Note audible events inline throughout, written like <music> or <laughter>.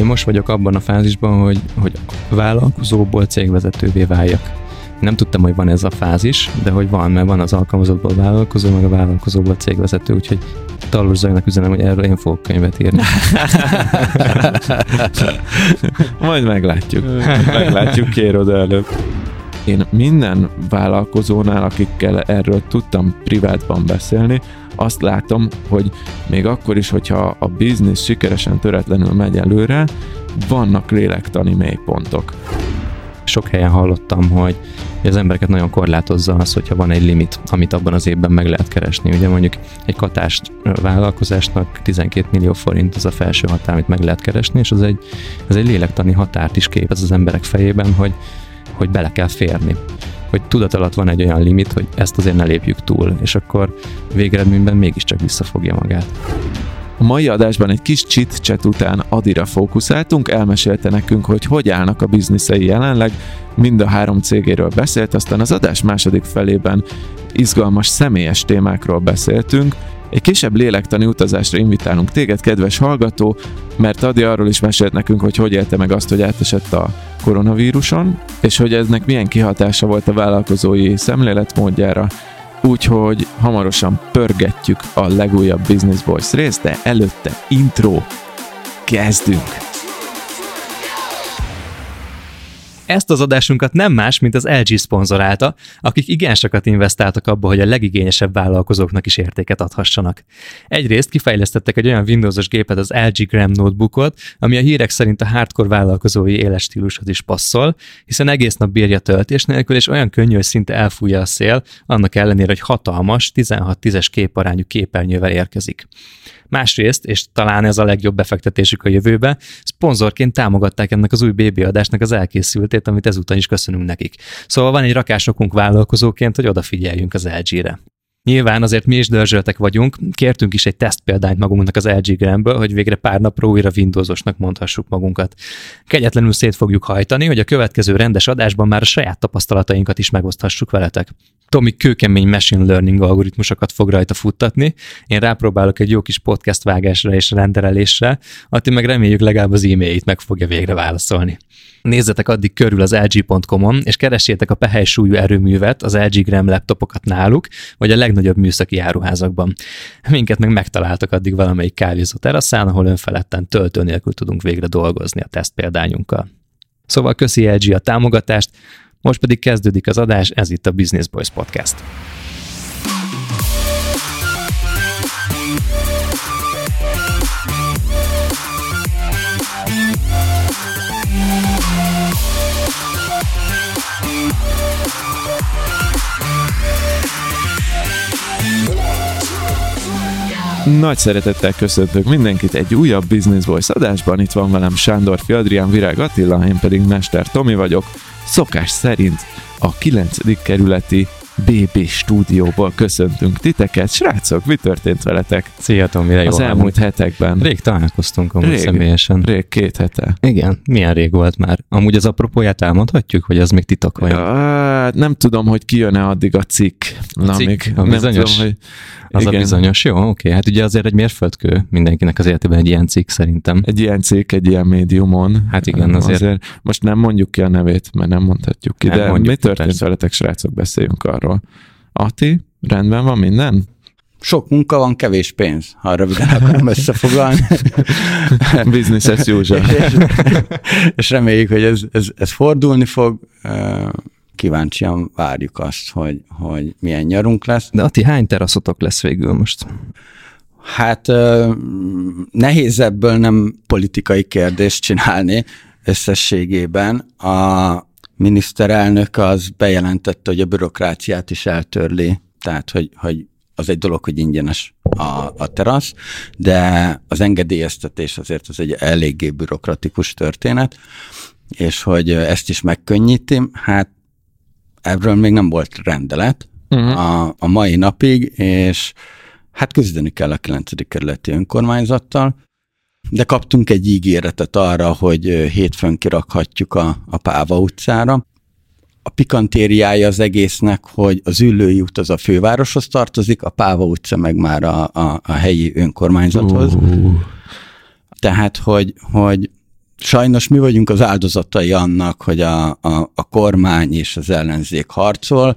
Én most vagyok abban a fázisban, hogy, hogy vállalkozóból cégvezetővé váljak. Nem tudtam, hogy van ez a fázis, de hogy van, mert van az alkalmazottból vállalkozó, meg a vállalkozóból cégvezető, úgyhogy Talus Zajnak üzenem, hogy erről én fogok könyvet írni. <laughs> Majd meglátjuk. Meglátjuk, kér oda előbb. Én minden vállalkozónál, akikkel erről tudtam privátban beszélni, azt látom, hogy még akkor is, hogyha a biznisz sikeresen töretlenül megy előre, vannak lélektani mélypontok. Sok helyen hallottam, hogy az embereket nagyon korlátozza az, hogyha van egy limit, amit abban az évben meg lehet keresni. Ugye mondjuk egy katást vállalkozásnak 12 millió forint az a felső határ, amit meg lehet keresni, és az egy, ez egy lélektani határt is képez az emberek fejében, hogy, hogy bele kell férni. Hogy tudat alatt van egy olyan limit, hogy ezt azért ne lépjük túl, és akkor végeredményben mégiscsak visszafogja magát. A mai adásban egy kis chit-chat után Adira fókuszáltunk, elmesélte nekünk, hogy hogy állnak a bizniszei jelenleg, mind a három cégéről beszélt, aztán az adás második felében izgalmas személyes témákról beszéltünk, egy kisebb lélektani utazásra invitálunk téged, kedves hallgató, mert Adi arról is mesélt nekünk, hogy hogy élte meg azt, hogy átesett a koronavíruson, és hogy eznek milyen kihatása volt a vállalkozói szemléletmódjára, úgyhogy hamarosan pörgetjük a legújabb Business Boys részt, de előtte intro. Kezdünk! Ezt az adásunkat nem más, mint az LG szponzorálta, akik igen sokat investáltak abba, hogy a legigényesebb vállalkozóknak is értéket adhassanak. Egyrészt kifejlesztettek egy olyan Windowsos gépet, az LG Gram notebookot, ami a hírek szerint a hardcore vállalkozói életstílushoz is passzol, hiszen egész nap bírja töltés nélkül, és olyan könnyű, hogy szinte elfújja a szél, annak ellenére, hogy hatalmas, 16-10-es képarányú képernyővel érkezik. Másrészt, és talán ez a legjobb befektetésük a jövőbe, szponzorként támogatták ennek az új BB adásnak az elkészültét, amit ezúttal is köszönünk nekik. Szóval van egy rakásokunk vállalkozóként, hogy odafigyeljünk az LG-re. Nyilván azért mi is dörzsöltek vagyunk, kértünk is egy teszt példányt magunknak az LG Gramből, hogy végre pár napra újra Windowsosnak mondhassuk magunkat. Kegyetlenül szét fogjuk hajtani, hogy a következő rendes adásban már a saját tapasztalatainkat is megoszthassuk veletek. Tomi kőkemény machine learning algoritmusokat fog rajta futtatni, én rápróbálok egy jó kis podcast vágásra és renderelésre, Ati meg reméljük legalább az e-mailjét meg fogja végre válaszolni. Nézzetek addig körül az LG.com-on, és keressétek a pehely súlyú erőművet, az LG Gram laptopokat náluk, vagy a legnagyobb műszaki áruházakban. Minket meg megtaláltak addig valamelyik kávézó teraszán, ahol önfeledten töltő nélkül tudunk végre dolgozni a teszt példányunkkal. Szóval köszi LG a támogatást, most pedig kezdődik az adás, ez itt a Business Boys Podcast. Nagy szeretettel köszöntök mindenkit egy újabb Business Voice adásban. Itt van velem Sándor Adrián Virág Attila, én pedig Mester Tomi vagyok. Szokás szerint a 9. kerületi BB stúdióból köszöntünk titeket. Srácok, mi történt veletek? Szia Tomi, Az elmúlt elmúlt hetekben. Rég találkoztunk amúgy rég, személyesen. Rég, két hete. Igen, milyen rég volt már? Amúgy az apropóját elmondhatjuk, hogy az még titok vagy? Ja, nem tudom, hogy kijön-e addig a cikk. A Na, cikk? Még, a bizonyos? Tudom, hogy az igen. a bizonyos, jó, oké. Hát ugye azért egy mérföldkő mindenkinek az életében egy ilyen cikk szerintem. Egy ilyen cikk, egy ilyen médiumon. Hát igen, azért. azért most nem mondjuk ki a nevét, mert nem mondhatjuk ki, nem de mondjuk, mi történt persze. veletek, srácok, beszéljünk arról. Ati, rendben van minden? Sok munka van, kevés pénz, ha röviden akarom összefoglalni. <laughs> Business as usual. <laughs> és, és reméljük, hogy ez, ez, ez fordulni fog. Kíváncsian várjuk azt, hogy, hogy milyen nyarunk lesz. De Ati, hány teraszotok lesz végül most? Hát nehéz ebből nem politikai kérdést csinálni összességében. A miniszterelnök az bejelentette, hogy a bürokráciát is eltörli, tehát hogy, hogy az egy dolog, hogy ingyenes a, a terasz, de az engedélyeztetés azért az egy eléggé bürokratikus történet, és hogy ezt is megkönnyíti, hát erről még nem volt rendelet uh-huh. a, a mai napig, és hát küzdeni kell a 9. kerületi önkormányzattal, de kaptunk egy ígéretet arra, hogy hétfőn kirakhatjuk a, a Páva utcára. A pikantériája az egésznek, hogy az ülői út az a fővároshoz tartozik, a Páva utca meg már a, a, a helyi önkormányzathoz. Uh. Tehát, hogy, hogy Sajnos mi vagyunk az áldozatai annak, hogy a, a, a kormány és az ellenzék harcol,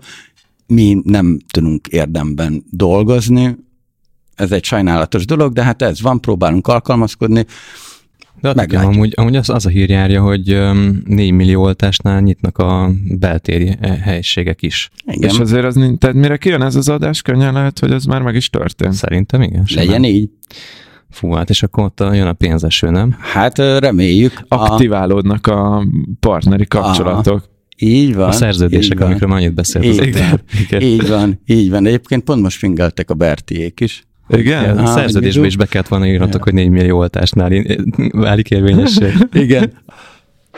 mi nem tudunk érdemben dolgozni, ez egy sajnálatos dolog, de hát ez van, próbálunk alkalmazkodni. De hát igen, amúgy, amúgy az, az a hír járja, hogy 4 millió oltásnál nyitnak a beltéri e, helyiségek is. Igen. És azért az, tehát mire kijön ez az adás, könnyen lehet, hogy ez már meg is történt. Szerintem igen. Legyen nem. így. Fú, hát és akkor ott jön a pénzeső, nem? Hát reméljük. Aktiválódnak a partneri kapcsolatok. Aha. Így van. A szerződések, amikről már annyit beszélt. Így, igen. így van, így van. Egyébként pont most fingeltek a Bertiék is. Igen? A szerződésbe is be kellett volna írnatok, hogy 4 millió oltásnál válik érvényessé. <laughs> Igen.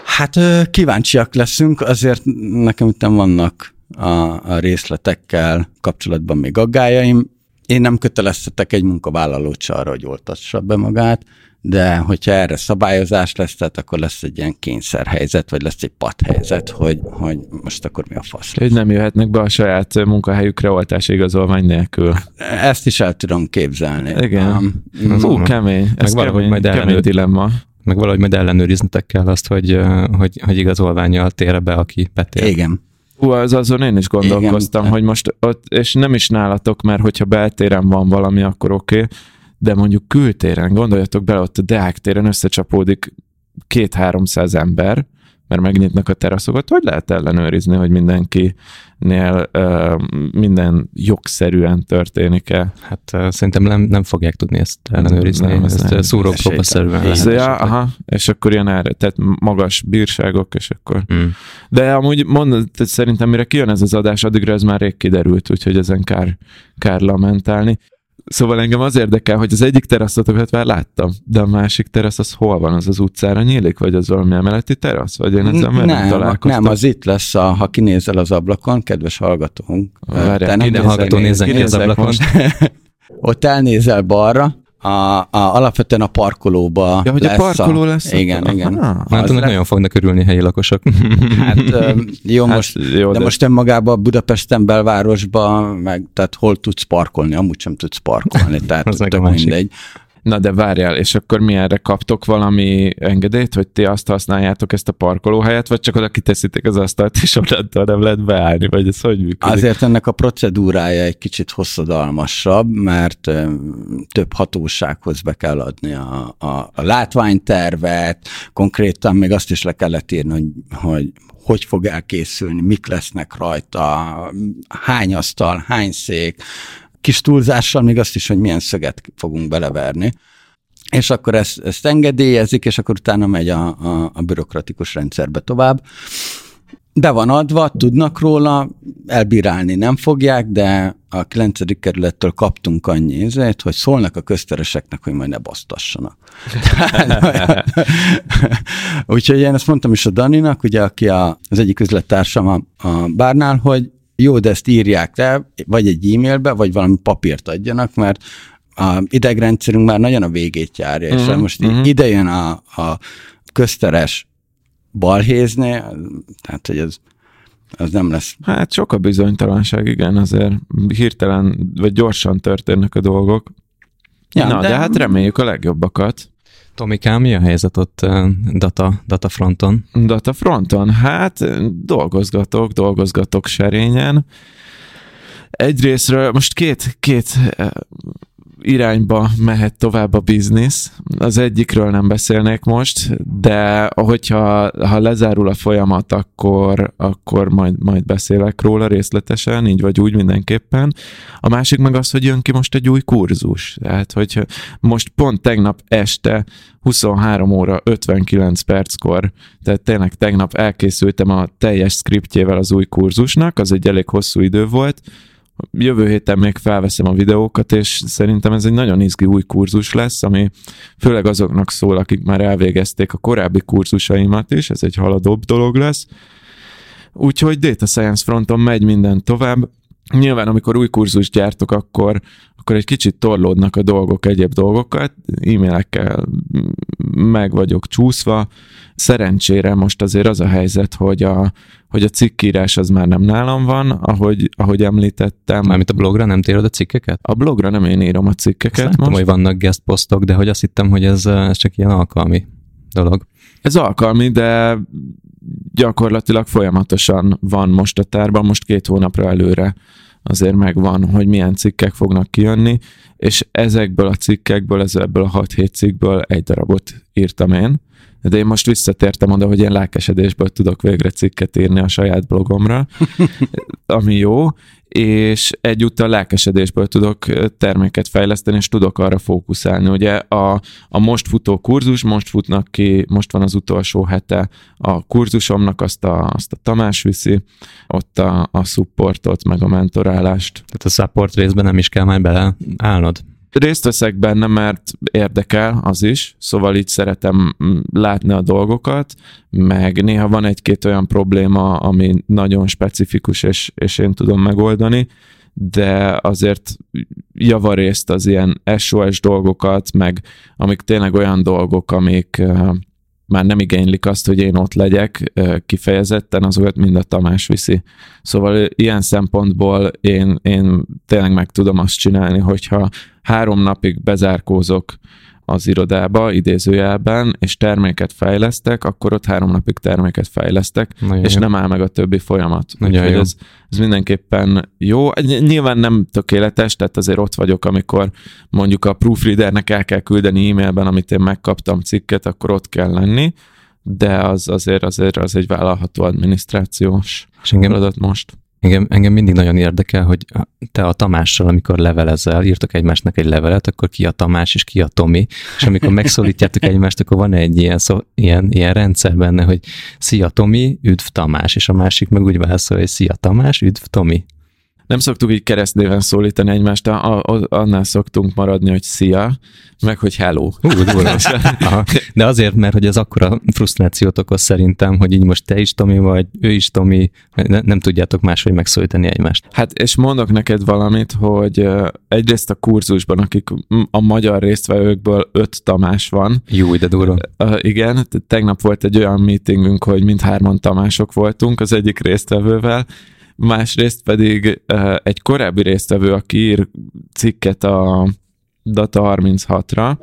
Hát kíváncsiak leszünk, azért nekem itt vannak a, a részletekkel kapcsolatban még aggájaim. Én nem köteleztetek egy munkavállalót se arra, hogy oltassa be magát, de hogyha erre szabályozás lesz, tehát akkor lesz egy ilyen kényszerhelyzet, vagy lesz egy padhelyzet, hogy, hogy most akkor mi a fasz. Hogy nem jöhetnek be a saját munkahelyükre oltási igazolvány nélkül. Ezt is el tudom képzelni. Igen. Um, Hú, kemény. Ez meg valahogy majd kemény dilemma. Meg valahogy majd ellenőriznetek kell azt, hogy, hogy, hogy igazolványjal tér be, aki betér. Igen. Hú, az azon én is gondolkoztam, Igen. hogy most ott, és nem is nálatok, mert hogyha beltéren van valami, akkor oké, okay, de mondjuk kültéren, gondoljatok bele, ott a Deák téren összecsapódik két-háromszáz ember, mert megnyitnak a teraszokat, hogy lehet ellenőrizni, hogy mindenkinél uh, minden jogszerűen történik-e? Hát uh, szerintem nem, nem fogják tudni ezt ellenőrizni, nem, ezt szúrópróbaszerűen ja, aha, és akkor ilyen erre, tehát magas bírságok, és akkor... Mm. De amúgy mondod, szerintem mire kijön ez az adás, addigra ez már rég kiderült, úgyhogy ezen kár, kár lamentálni. Szóval engem az érdekel, hogy az egyik teraszotokat már láttam, de a másik terasz az hol van? Az az utcára nyílik, vagy az valami emeleti terasz? Vagy én ezzel nem, nem, nem, az itt lesz, a, ha kinézel az ablakon, kedves hallgatónk. Várjál, minden hallgató nézzen ki az ablakon. <laughs> Ott elnézel balra, a, a, alapvetően a parkolóba ja, hogy lesz a parkoló a, lesz? Igen, a, igen. Ah, hát le... nagyon fognak örülni helyi lakosok. Hát jó, hát, most, jó, de, de most önmagában Budapesten belvárosban, meg, tehát hol tudsz parkolni, amúgy sem tudsz parkolni, <laughs> tehát tök mindegy. Na de várjál, és akkor mi erre kaptok valami engedélyt, hogy ti azt használjátok ezt a parkolóhelyet, vagy csak oda kiteszitek az asztalt, és onnantól nem lehet beállni, vagy ez hogy működik? Azért ennek a procedúrája egy kicsit hosszadalmasabb, mert több hatósághoz be kell adni a, a, a látványtervet, konkrétan még azt is le kellett írni, hogy, hogy hogy fog elkészülni, mik lesznek rajta, hány asztal, hány szék, kis túlzással még azt is, hogy milyen szöget fogunk beleverni. És akkor ezt, ezt engedélyezik, és akkor utána megy a, a, a bürokratikus rendszerbe tovább. Be van adva, tudnak róla, elbírálni nem fogják, de a 9. kerülettől kaptunk annyi ízét, hogy szólnak a köztereseknek, hogy majd ne basztassanak. <laughs> Úgyhogy én ezt mondtam is a Daninak, ugye, aki a, az egyik üzlettársam a, a bárnál, hogy jó, de ezt írják le, vagy egy e-mailbe, vagy valami papírt adjanak, mert a idegrendszerünk már nagyon a végét járja, uh-huh, és mhm, most uh-huh. ide jön a, a közteres balhézni, tehát hogy ez az nem lesz. Hát sok a bizonytalanság, igen, azért hirtelen, vagy gyorsan történnek a dolgok. Ja, Na, de... de hát reméljük a legjobbakat. Tomikám, mi a helyzet ott data, data fronton? Data fronton? Hát dolgozgatok, dolgozgatok serényen. Egyrésztről most két, két irányba mehet tovább a biznisz. Az egyikről nem beszélnék most, de hogyha ha lezárul a folyamat, akkor, akkor majd, majd beszélek róla részletesen, így vagy úgy mindenképpen. A másik meg az, hogy jön ki most egy új kurzus. Tehát, hogy most pont tegnap este 23 óra 59 perckor, tehát tényleg tegnap elkészültem a teljes skriptjével az új kurzusnak, az egy elég hosszú idő volt, Jövő héten még felveszem a videókat, és szerintem ez egy nagyon izgi új kurzus lesz, ami főleg azoknak szól, akik már elvégezték a korábbi kurzusaimat is, ez egy haladóbb dolog lesz. Úgyhogy Data Science fronton megy minden tovább. Nyilván, amikor új kurzust gyártok, akkor, akkor egy kicsit torlódnak a dolgok egyéb dolgokat, e-mailekkel meg vagyok csúszva. Szerencsére most azért az a helyzet, hogy a, hogy a cikkírás az már nem nálam van, ahogy, ahogy említettem. Mármint a blogra nem térod a cikkeket? A blogra nem én írom a cikkeket Azt most. hogy vannak guest posztok, de hogy azt hittem, hogy ez, ez csak ilyen alkalmi dolog. Ez alkalmi, de gyakorlatilag folyamatosan van most a tárban, most két hónapra előre azért megvan, hogy milyen cikkek fognak kijönni, és ezekből a cikkekből, ebből a 6-7 cikkből egy darabot írtam én, de én most visszatértem oda, hogy én lelkesedésből tudok végre cikket írni a saját blogomra, <laughs> ami jó, és egyúttal lelkesedésből tudok terméket fejleszteni, és tudok arra fókuszálni. Ugye a, a most futó kurzus, most futnak ki, most van az utolsó hete a kurzusomnak, azt a, azt a Tamás viszi, ott a, a supportot, meg a mentorálást. Tehát a support részben nem is kell majd beleállnod? Részt veszek benne, mert érdekel az is, szóval így szeretem mm, látni a dolgokat, meg néha van egy-két olyan probléma, ami nagyon specifikus, és, és én tudom megoldani, de azért javarészt az ilyen SOS dolgokat, meg amik tényleg olyan dolgok, amik már nem igénylik azt, hogy én ott legyek kifejezetten, azokat mind a Tamás viszi. Szóval ilyen szempontból én, én tényleg meg tudom azt csinálni, hogyha három napig bezárkózok az irodába, idézőjelben, és terméket fejlesztek, akkor ott három napig terméket fejlesztek, Nagyon és jó. nem áll meg a többi folyamat. Nagyon Úgyhogy jó. Ez, ez mindenképpen jó. Nyilván nem tökéletes, tehát azért ott vagyok, amikor mondjuk a proofreadernek el kell küldeni e-mailben, amit én megkaptam cikket, akkor ott kell lenni, de az azért, azért az egy vállalható adminisztrációs és engem, feladat most. Engem, engem mindig nagyon érdekel, hogy te a Tamással, amikor levelezel, írtok egymásnak egy levelet, akkor ki a Tamás és ki a Tomi, és amikor <laughs> megszólítjátok egymást, akkor van egy ilyen, szó, ilyen, ilyen rendszer benne, hogy szia Tomi, üdv Tamás, és a másik meg úgy válaszol, hogy szia Tamás, üdv Tomi nem szoktuk így keresztnéven szólítani egymást, a, a, annál szoktunk maradni, hogy szia, meg hogy hello. Hú, <laughs> De azért, mert hogy ez akkora frusztrációt okoz szerintem, hogy így most te is Tomi vagy, ő is Tomi, ne, nem tudjátok máshogy megszólítani egymást. Hát és mondok neked valamit, hogy egyrészt a kurzusban, akik a magyar résztvevőkből öt Tamás van. Jó, de durva. Igen, tegnap volt egy olyan meetingünk, hogy mindhárman Tamások voltunk az egyik résztvevővel, másrészt pedig egy korábbi résztvevő, aki ír cikket a Data 36-ra,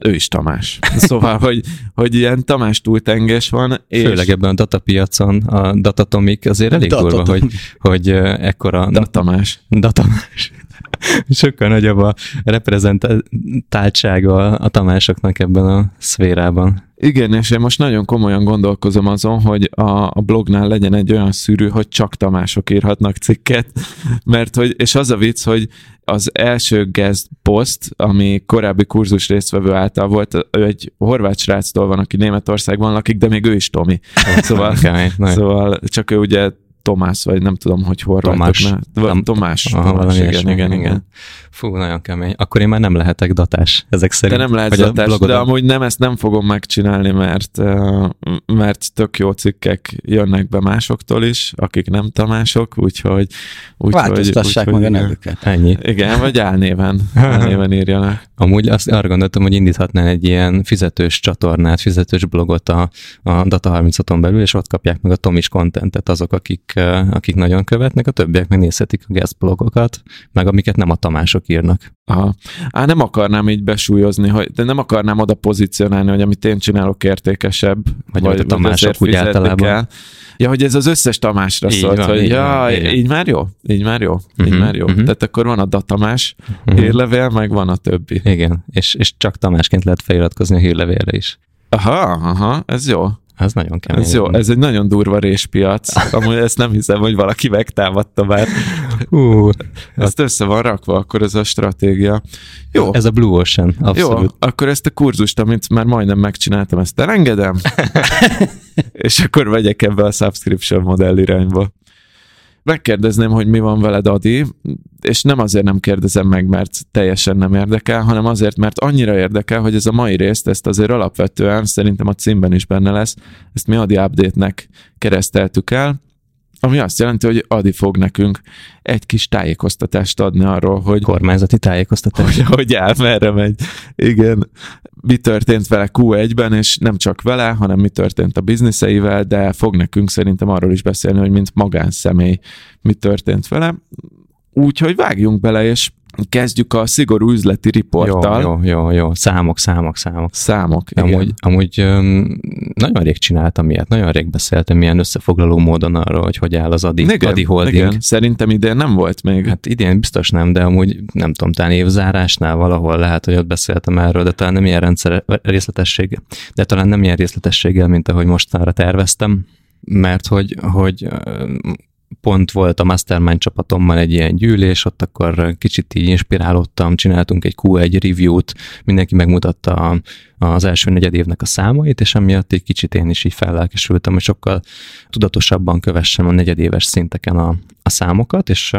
ő is Tamás. <laughs> Szóval, hogy, hogy ilyen Tamás túltenges van. És... Főleg ebben a datapiacon a datatomik azért elég durva, hogy, hogy ekkora... Datamás. Datamás. <laughs> Sokkal nagyobb a reprezentáltsága a Tamásoknak ebben a szférában. Igen, és én most nagyon komolyan gondolkozom azon, hogy a, a blognál legyen egy olyan szűrő, hogy csak Tamások írhatnak cikket, <laughs> mert hogy, és az a vicc, hogy az első guest post, ami korábbi kurzus résztvevő által volt, ő egy horvát sráctól van, aki Németországban lakik, de még ő is Tomi. Szóval, szóval csak ő ugye Tomás, vagy nem tudom, hogy horvátok. Tomás. Tomás. Aha, Tomás igen, igen, igen, igen. Fú, nagyon kemény. Akkor én már nem lehetek datás ezek szerint. De nem lehet datás, de amúgy nem, ezt nem fogom megcsinálni, mert, mert tök jó cikkek jönnek be másoktól is, akik nem Tamások, úgyhogy... Úgy, Változtassák úgy, meg a nevüket. Ennyi. Igen, vagy álnéven, álnéven írjanak. Amúgy azt arra gondoltam, hogy indíthatnál egy ilyen fizetős csatornát, fizetős blogot a, a Data 36-on belül, és ott kapják meg a Tomis kontentet azok, akik, akik nagyon követnek, a többiek megnézhetik a guest blogokat, meg amiket nem a Tamások írnak. Aha. Á, nem akarnám így besúlyozni, hogy, de nem akarnám oda pozícionálni, hogy amit én csinálok értékesebb. Vagy, vagy a Tamások úgy általában. Kell. Ja, hogy ez az összes Tamásra így szólt, van, hogy így ja, van, így már jó, így már jó, uh-huh, így mhm, már jó. Uh-huh. Tehát akkor van a datamás uh-huh. hírlevél, meg van a többi. Igen, és, és csak Tamásként lehet feliratkozni a hírlevélre is. Aha, aha, ez jó. Ez nagyon kemény. Ez jó, ez egy nagyon durva réspiac. <laughs> Amúgy ezt nem hiszem, hogy valaki megtámadta már. Hú, ezt össze van rakva, akkor ez a stratégia. Jó. Ez a Blue Ocean, abszolút. Jó, akkor ezt a kurzust, amit már majdnem megcsináltam, ezt elengedem, <laughs> és akkor vegyek ebbe a subscription modell irányba megkérdezném, hogy mi van veled, Adi, és nem azért nem kérdezem meg, mert teljesen nem érdekel, hanem azért, mert annyira érdekel, hogy ez a mai részt, ezt azért alapvetően szerintem a címben is benne lesz, ezt mi Adi Update-nek kereszteltük el, ami azt jelenti, hogy Adi fog nekünk egy kis tájékoztatást adni arról, hogy... Kormányzati tájékoztatás. Hogy, hogy áll, merre megy. Igen. Mi történt vele Q1-ben, és nem csak vele, hanem mi történt a bizniszeivel, de fog nekünk szerintem arról is beszélni, hogy mint magánszemély mi történt vele. Úgyhogy vágjunk bele, és kezdjük a szigorú üzleti riporttal. Jó, jó, jó, jó. Számok, számok, számok. Számok, igen. Amúgy, amúgy um, nagyon rég csináltam ilyet, nagyon rég beszéltem ilyen összefoglaló módon arról, hogy hogy áll az Adi, igen, Adi Holding. Igen. Szerintem idén nem volt még. Hát idén biztos nem, de amúgy nem tudom, talán évzárásnál valahol lehet, hogy ott beszéltem erről, de talán nem ilyen rendszer részletességgel, de talán nem ilyen részletességgel, mint ahogy mostanra terveztem, mert hogy, hogy pont volt a Mastermind csapatommal egy ilyen gyűlés, ott akkor kicsit így inspirálódtam, csináltunk egy Q1 review-t, mindenki megmutatta az első negyed évnek a számait, és emiatt egy kicsit én is így fellelkesültem, hogy sokkal tudatosabban kövessem a negyedéves szinteken a, a számokat, és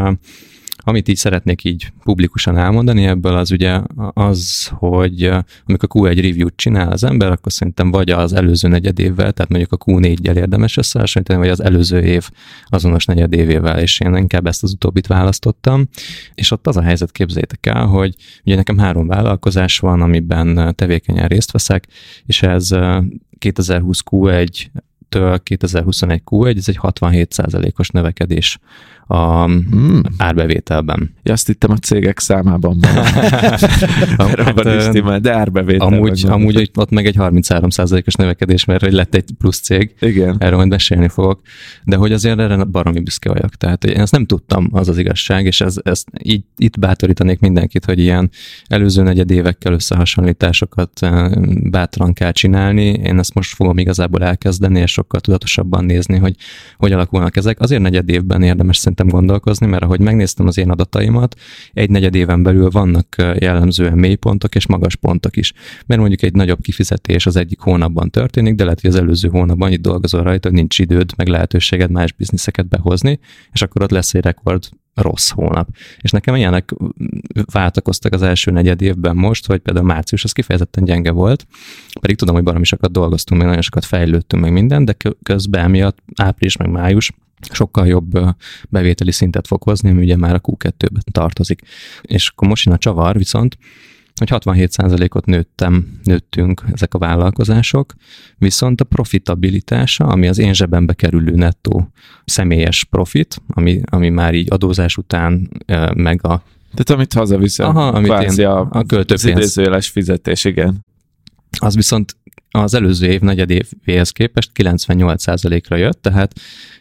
amit így szeretnék így publikusan elmondani ebből az ugye az, hogy amikor Q1 review-t csinál az ember, akkor szerintem vagy az előző negyedévvel, tehát mondjuk a Q4-gyel érdemes összehasonlítani, vagy az előző év azonos negyedévével, és én inkább ezt az utóbbit választottam. És ott az a helyzet, képzétek el, hogy ugye nekem három vállalkozás van, amiben tevékenyen részt veszek, és ez 2020 Q1 től 2021 Q1, ez egy 67 os növekedés a hmm. árbevételben. Ja, azt hittem a cégek számában van. <laughs> hát, is de árbevételben. Amúgy, amúgy ott meg egy 33%-os növekedés, mert hogy lett egy plusz cég. Igen. Erről majd mesélni fogok. De hogy azért erre baromi büszke vagyok. Tehát én ezt nem tudtam, az az igazság, és ez, ezt így, itt bátorítanék mindenkit, hogy ilyen előző negyed évekkel összehasonlításokat bátran kell csinálni. Én ezt most fogom igazából elkezdeni, és sokkal tudatosabban nézni, hogy hogy alakulnak ezek. Azért negyed évben érdemes szerintem gondolkozni, mert ahogy megnéztem az én adataimat, egy negyed éven belül vannak jellemzően mélypontok és magas pontok is. Mert mondjuk egy nagyobb kifizetés az egyik hónapban történik, de lehet, hogy az előző hónapban itt dolgozol rajta, nincs időd, meg lehetőséged más bizniszeket behozni, és akkor ott lesz egy rekord rossz hónap. És nekem ilyenek váltakoztak az első negyed évben most, hogy például március az kifejezetten gyenge volt, pedig tudom, hogy baromi sokat dolgoztunk, még nagyon sokat fejlődtünk, meg minden, de közben miatt április meg május sokkal jobb bevételi szintet fog hozni, ami ugye már a Q2-ben tartozik. És akkor most jön a csavar viszont, hogy 67%-ot nőttem, nőttünk ezek a vállalkozások, viszont a profitabilitása, ami az én zsebembe kerülő nettó személyes profit, ami, ami már így adózás után meg a tehát amit hazaviszel, Aha, amit én, a, a költőpénz. fizetés, igen. Az viszont az előző év negyedévéhez képest 98%-ra jött, tehát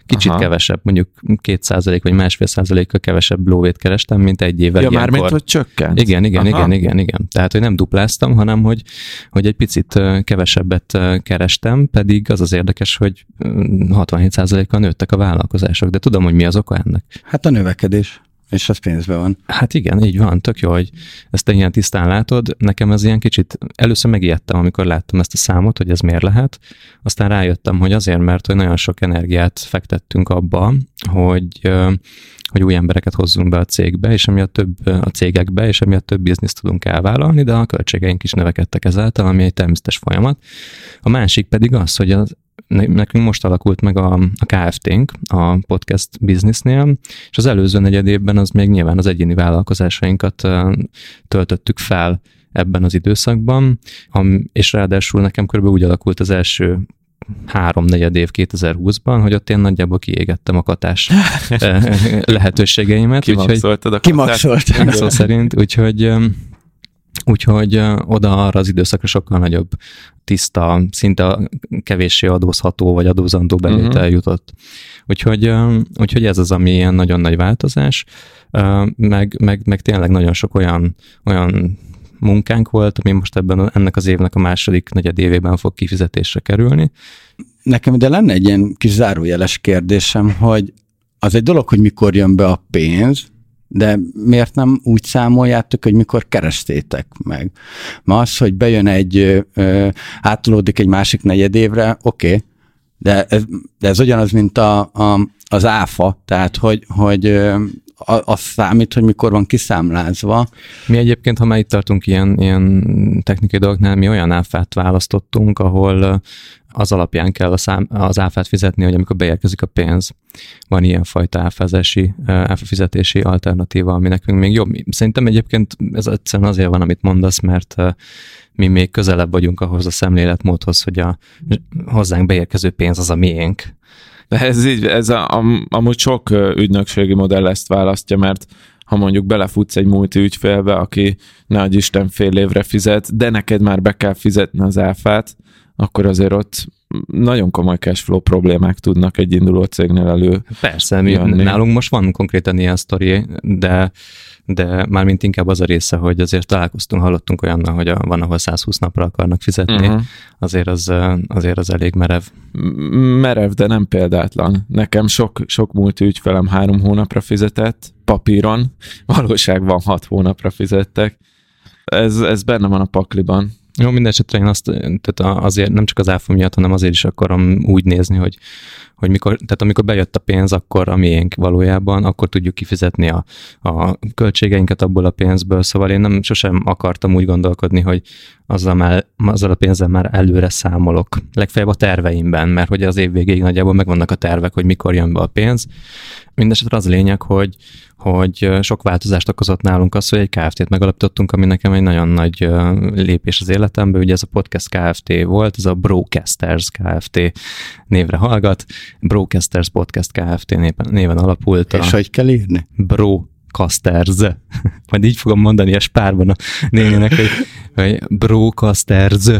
kicsit Aha. kevesebb, mondjuk 2% vagy másfél százalékkal kevesebb lóvét kerestem, mint egy évvel Ja, már mint hogy csökkent? Igen, igen, Aha. igen, igen, igen. Tehát, hogy nem dupláztam, hanem, hogy, hogy egy picit kevesebbet kerestem, pedig az az érdekes, hogy 67%-kal nőttek a vállalkozások, de tudom, hogy mi az oka ennek. Hát a növekedés. És az pénzben van. Hát igen, így van, tök jó, hogy ezt te ilyen tisztán látod. Nekem ez ilyen kicsit, először megijedtem, amikor láttam ezt a számot, hogy ez miért lehet. Aztán rájöttem, hogy azért, mert hogy nagyon sok energiát fektettünk abba, hogy hogy új embereket hozzunk be a cégbe, és emiatt több a cégekbe, és emiatt több bizniszt tudunk elvállalni, de a költségeink is növekedtek ezáltal, ami egy természetes folyamat. A másik pedig az, hogy az nekünk most alakult meg a, a KFT-nk a podcast businessnél, és az előző negyed évben az még nyilván az egyéni vállalkozásainkat töltöttük fel ebben az időszakban, és ráadásul nekem körülbelül úgy alakult az első három negyed év 2020-ban, hogy ott én nagyjából kiégettem a katás <laughs> lehetőségeimet. Kimaxoltad a katást. Szó szerint, úgyhogy Úgyhogy oda arra az időszakra sokkal nagyobb tiszta, szinte kevéssé adózható vagy adózandó bevétel uh-huh. jutott. Úgyhogy, úgyhogy ez az, ami ilyen nagyon nagy változás, meg, meg, meg tényleg nagyon sok olyan, olyan munkánk volt, ami most ebben ennek az évnek a második negyed évében fog kifizetésre kerülni. Nekem de lenne egy ilyen kis zárójeles kérdésem, hogy az egy dolog, hogy mikor jön be a pénz, de miért nem úgy számoljátok, hogy mikor kerestétek meg? Ma az, hogy bejön egy, átolódik egy másik negyedévre, oké, okay, de ez, de ez ugyanaz, mint a, a, az áfa, tehát hogy, hogy az számít, hogy mikor van kiszámlázva. Mi egyébként, ha már itt tartunk ilyen, ilyen technikai dolgoknál, mi olyan áfát választottunk, ahol az alapján kell a szám, az áfát fizetni, hogy amikor beérkezik a pénz, van ilyen fajta áfázási, áfafizetési alternatíva, ami nekünk még jobb. Szerintem egyébként ez egyszerűen azért van, amit mondasz, mert mi még közelebb vagyunk ahhoz a szemléletmódhoz, hogy a hozzánk beérkező pénz az a miénk, de ez így, ez a, a, amúgy sok ügynökségi modell ezt választja, mert ha mondjuk belefutsz egy multi ügyfélbe, aki ne Isten fél évre fizet, de neked már be kell fizetni az áfát, akkor azért ott nagyon komoly cashflow problémák tudnak egy induló cégnél elő. Persze, mi, nálunk most van konkrétan ilyen sztori, de de mármint inkább az a része, hogy azért találkoztunk, hallottunk olyannal, hogy a, van, ahol 120 napra akarnak fizetni, uh-huh. azért, az, azért az elég merev. Merev, de nem példátlan. Nekem sok, sok múlt ügyfelem három hónapra fizetett, papíron, valóságban hat hónapra fizettek. Ez, ez benne van a pakliban. Jó, minden esetre én azt, tehát azért nem csak az áfa miatt, hanem azért is akarom úgy nézni, hogy hogy mikor, tehát amikor bejött a pénz, akkor a miénk valójában, akkor tudjuk kifizetni a, a költségeinket abból a pénzből, szóval én nem sosem akartam úgy gondolkodni, hogy azzal, már, azzal a pénzzel már előre számolok, legfeljebb a terveimben, mert hogy az év végéig nagyjából megvannak a tervek, hogy mikor jön be a pénz. Mindenesetre az a lényeg, hogy, hogy sok változást okozott nálunk az, hogy egy KFT-t megalapítottunk, ami nekem egy nagyon nagy lépés az életembe. Ugye ez a podcast KFT volt, ez a Brocasters KFT névre hallgat. Brocasters Podcast Kft. néven, alapult. És hogy kell írni? Bro Casters. <laughs> Majd így fogom mondani a spárban a néninek, hogy, hogy Brocasters.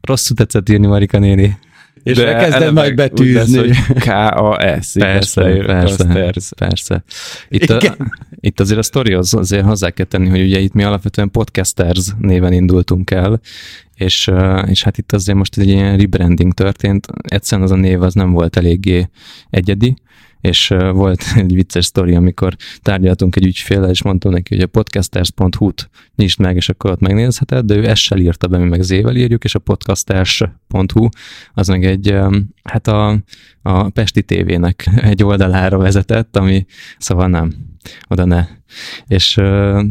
Rosszul tetszett írni, Marika néni. És De elkezded majd betűzni. Lesz, hogy K-A-S. Persze, persze, persze. Itt, a, itt azért a sztori az azért hozzá kell tenni, hogy ugye itt mi alapvetően podcasters néven indultunk el, és, és hát itt azért most egy ilyen rebranding történt. Egyszerűen az a név az nem volt eléggé egyedi, és volt <laughs> egy vicces sztori, amikor tárgyaltunk egy ügyféllel, és mondtam neki, hogy a podcasters.hu-t nyisd meg, és akkor ott megnézheted, de ő s írta be, mi meg Z-vel írjuk, és a podcasters.hu az meg egy, hát a, a Pesti tévének <laughs> egy oldalára vezetett, ami szóval nem, oda ne. És ö,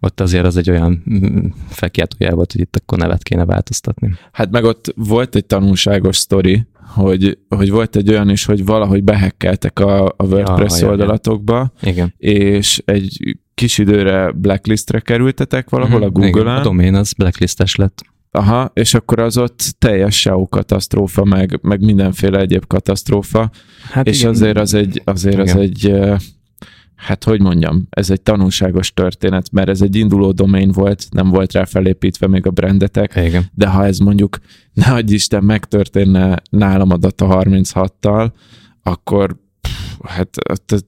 ott azért az egy olyan mm, felkiáltójel volt, hogy itt akkor nevet kéne változtatni. Hát meg ott volt egy tanulságos sztori, hogy, hogy volt egy olyan is, hogy valahogy behekkeltek a, a WordPress ja, oldalatokba, Igen. és egy kis időre blacklistre kerültetek valahol mm-hmm, a Google-en. a domain az blacklistes lett. Aha, és akkor az ott teljes SEO katasztrófa, meg, meg mindenféle egyéb katasztrófa, hát és igen. azért az egy, azért igen. az egy hát hogy mondjam, ez egy tanulságos történet, mert ez egy induló domain volt, nem volt rá felépítve még a brandetek, Igen. de ha ez mondjuk, ne adj Isten, megtörténne nálam a Data 36-tal, akkor hát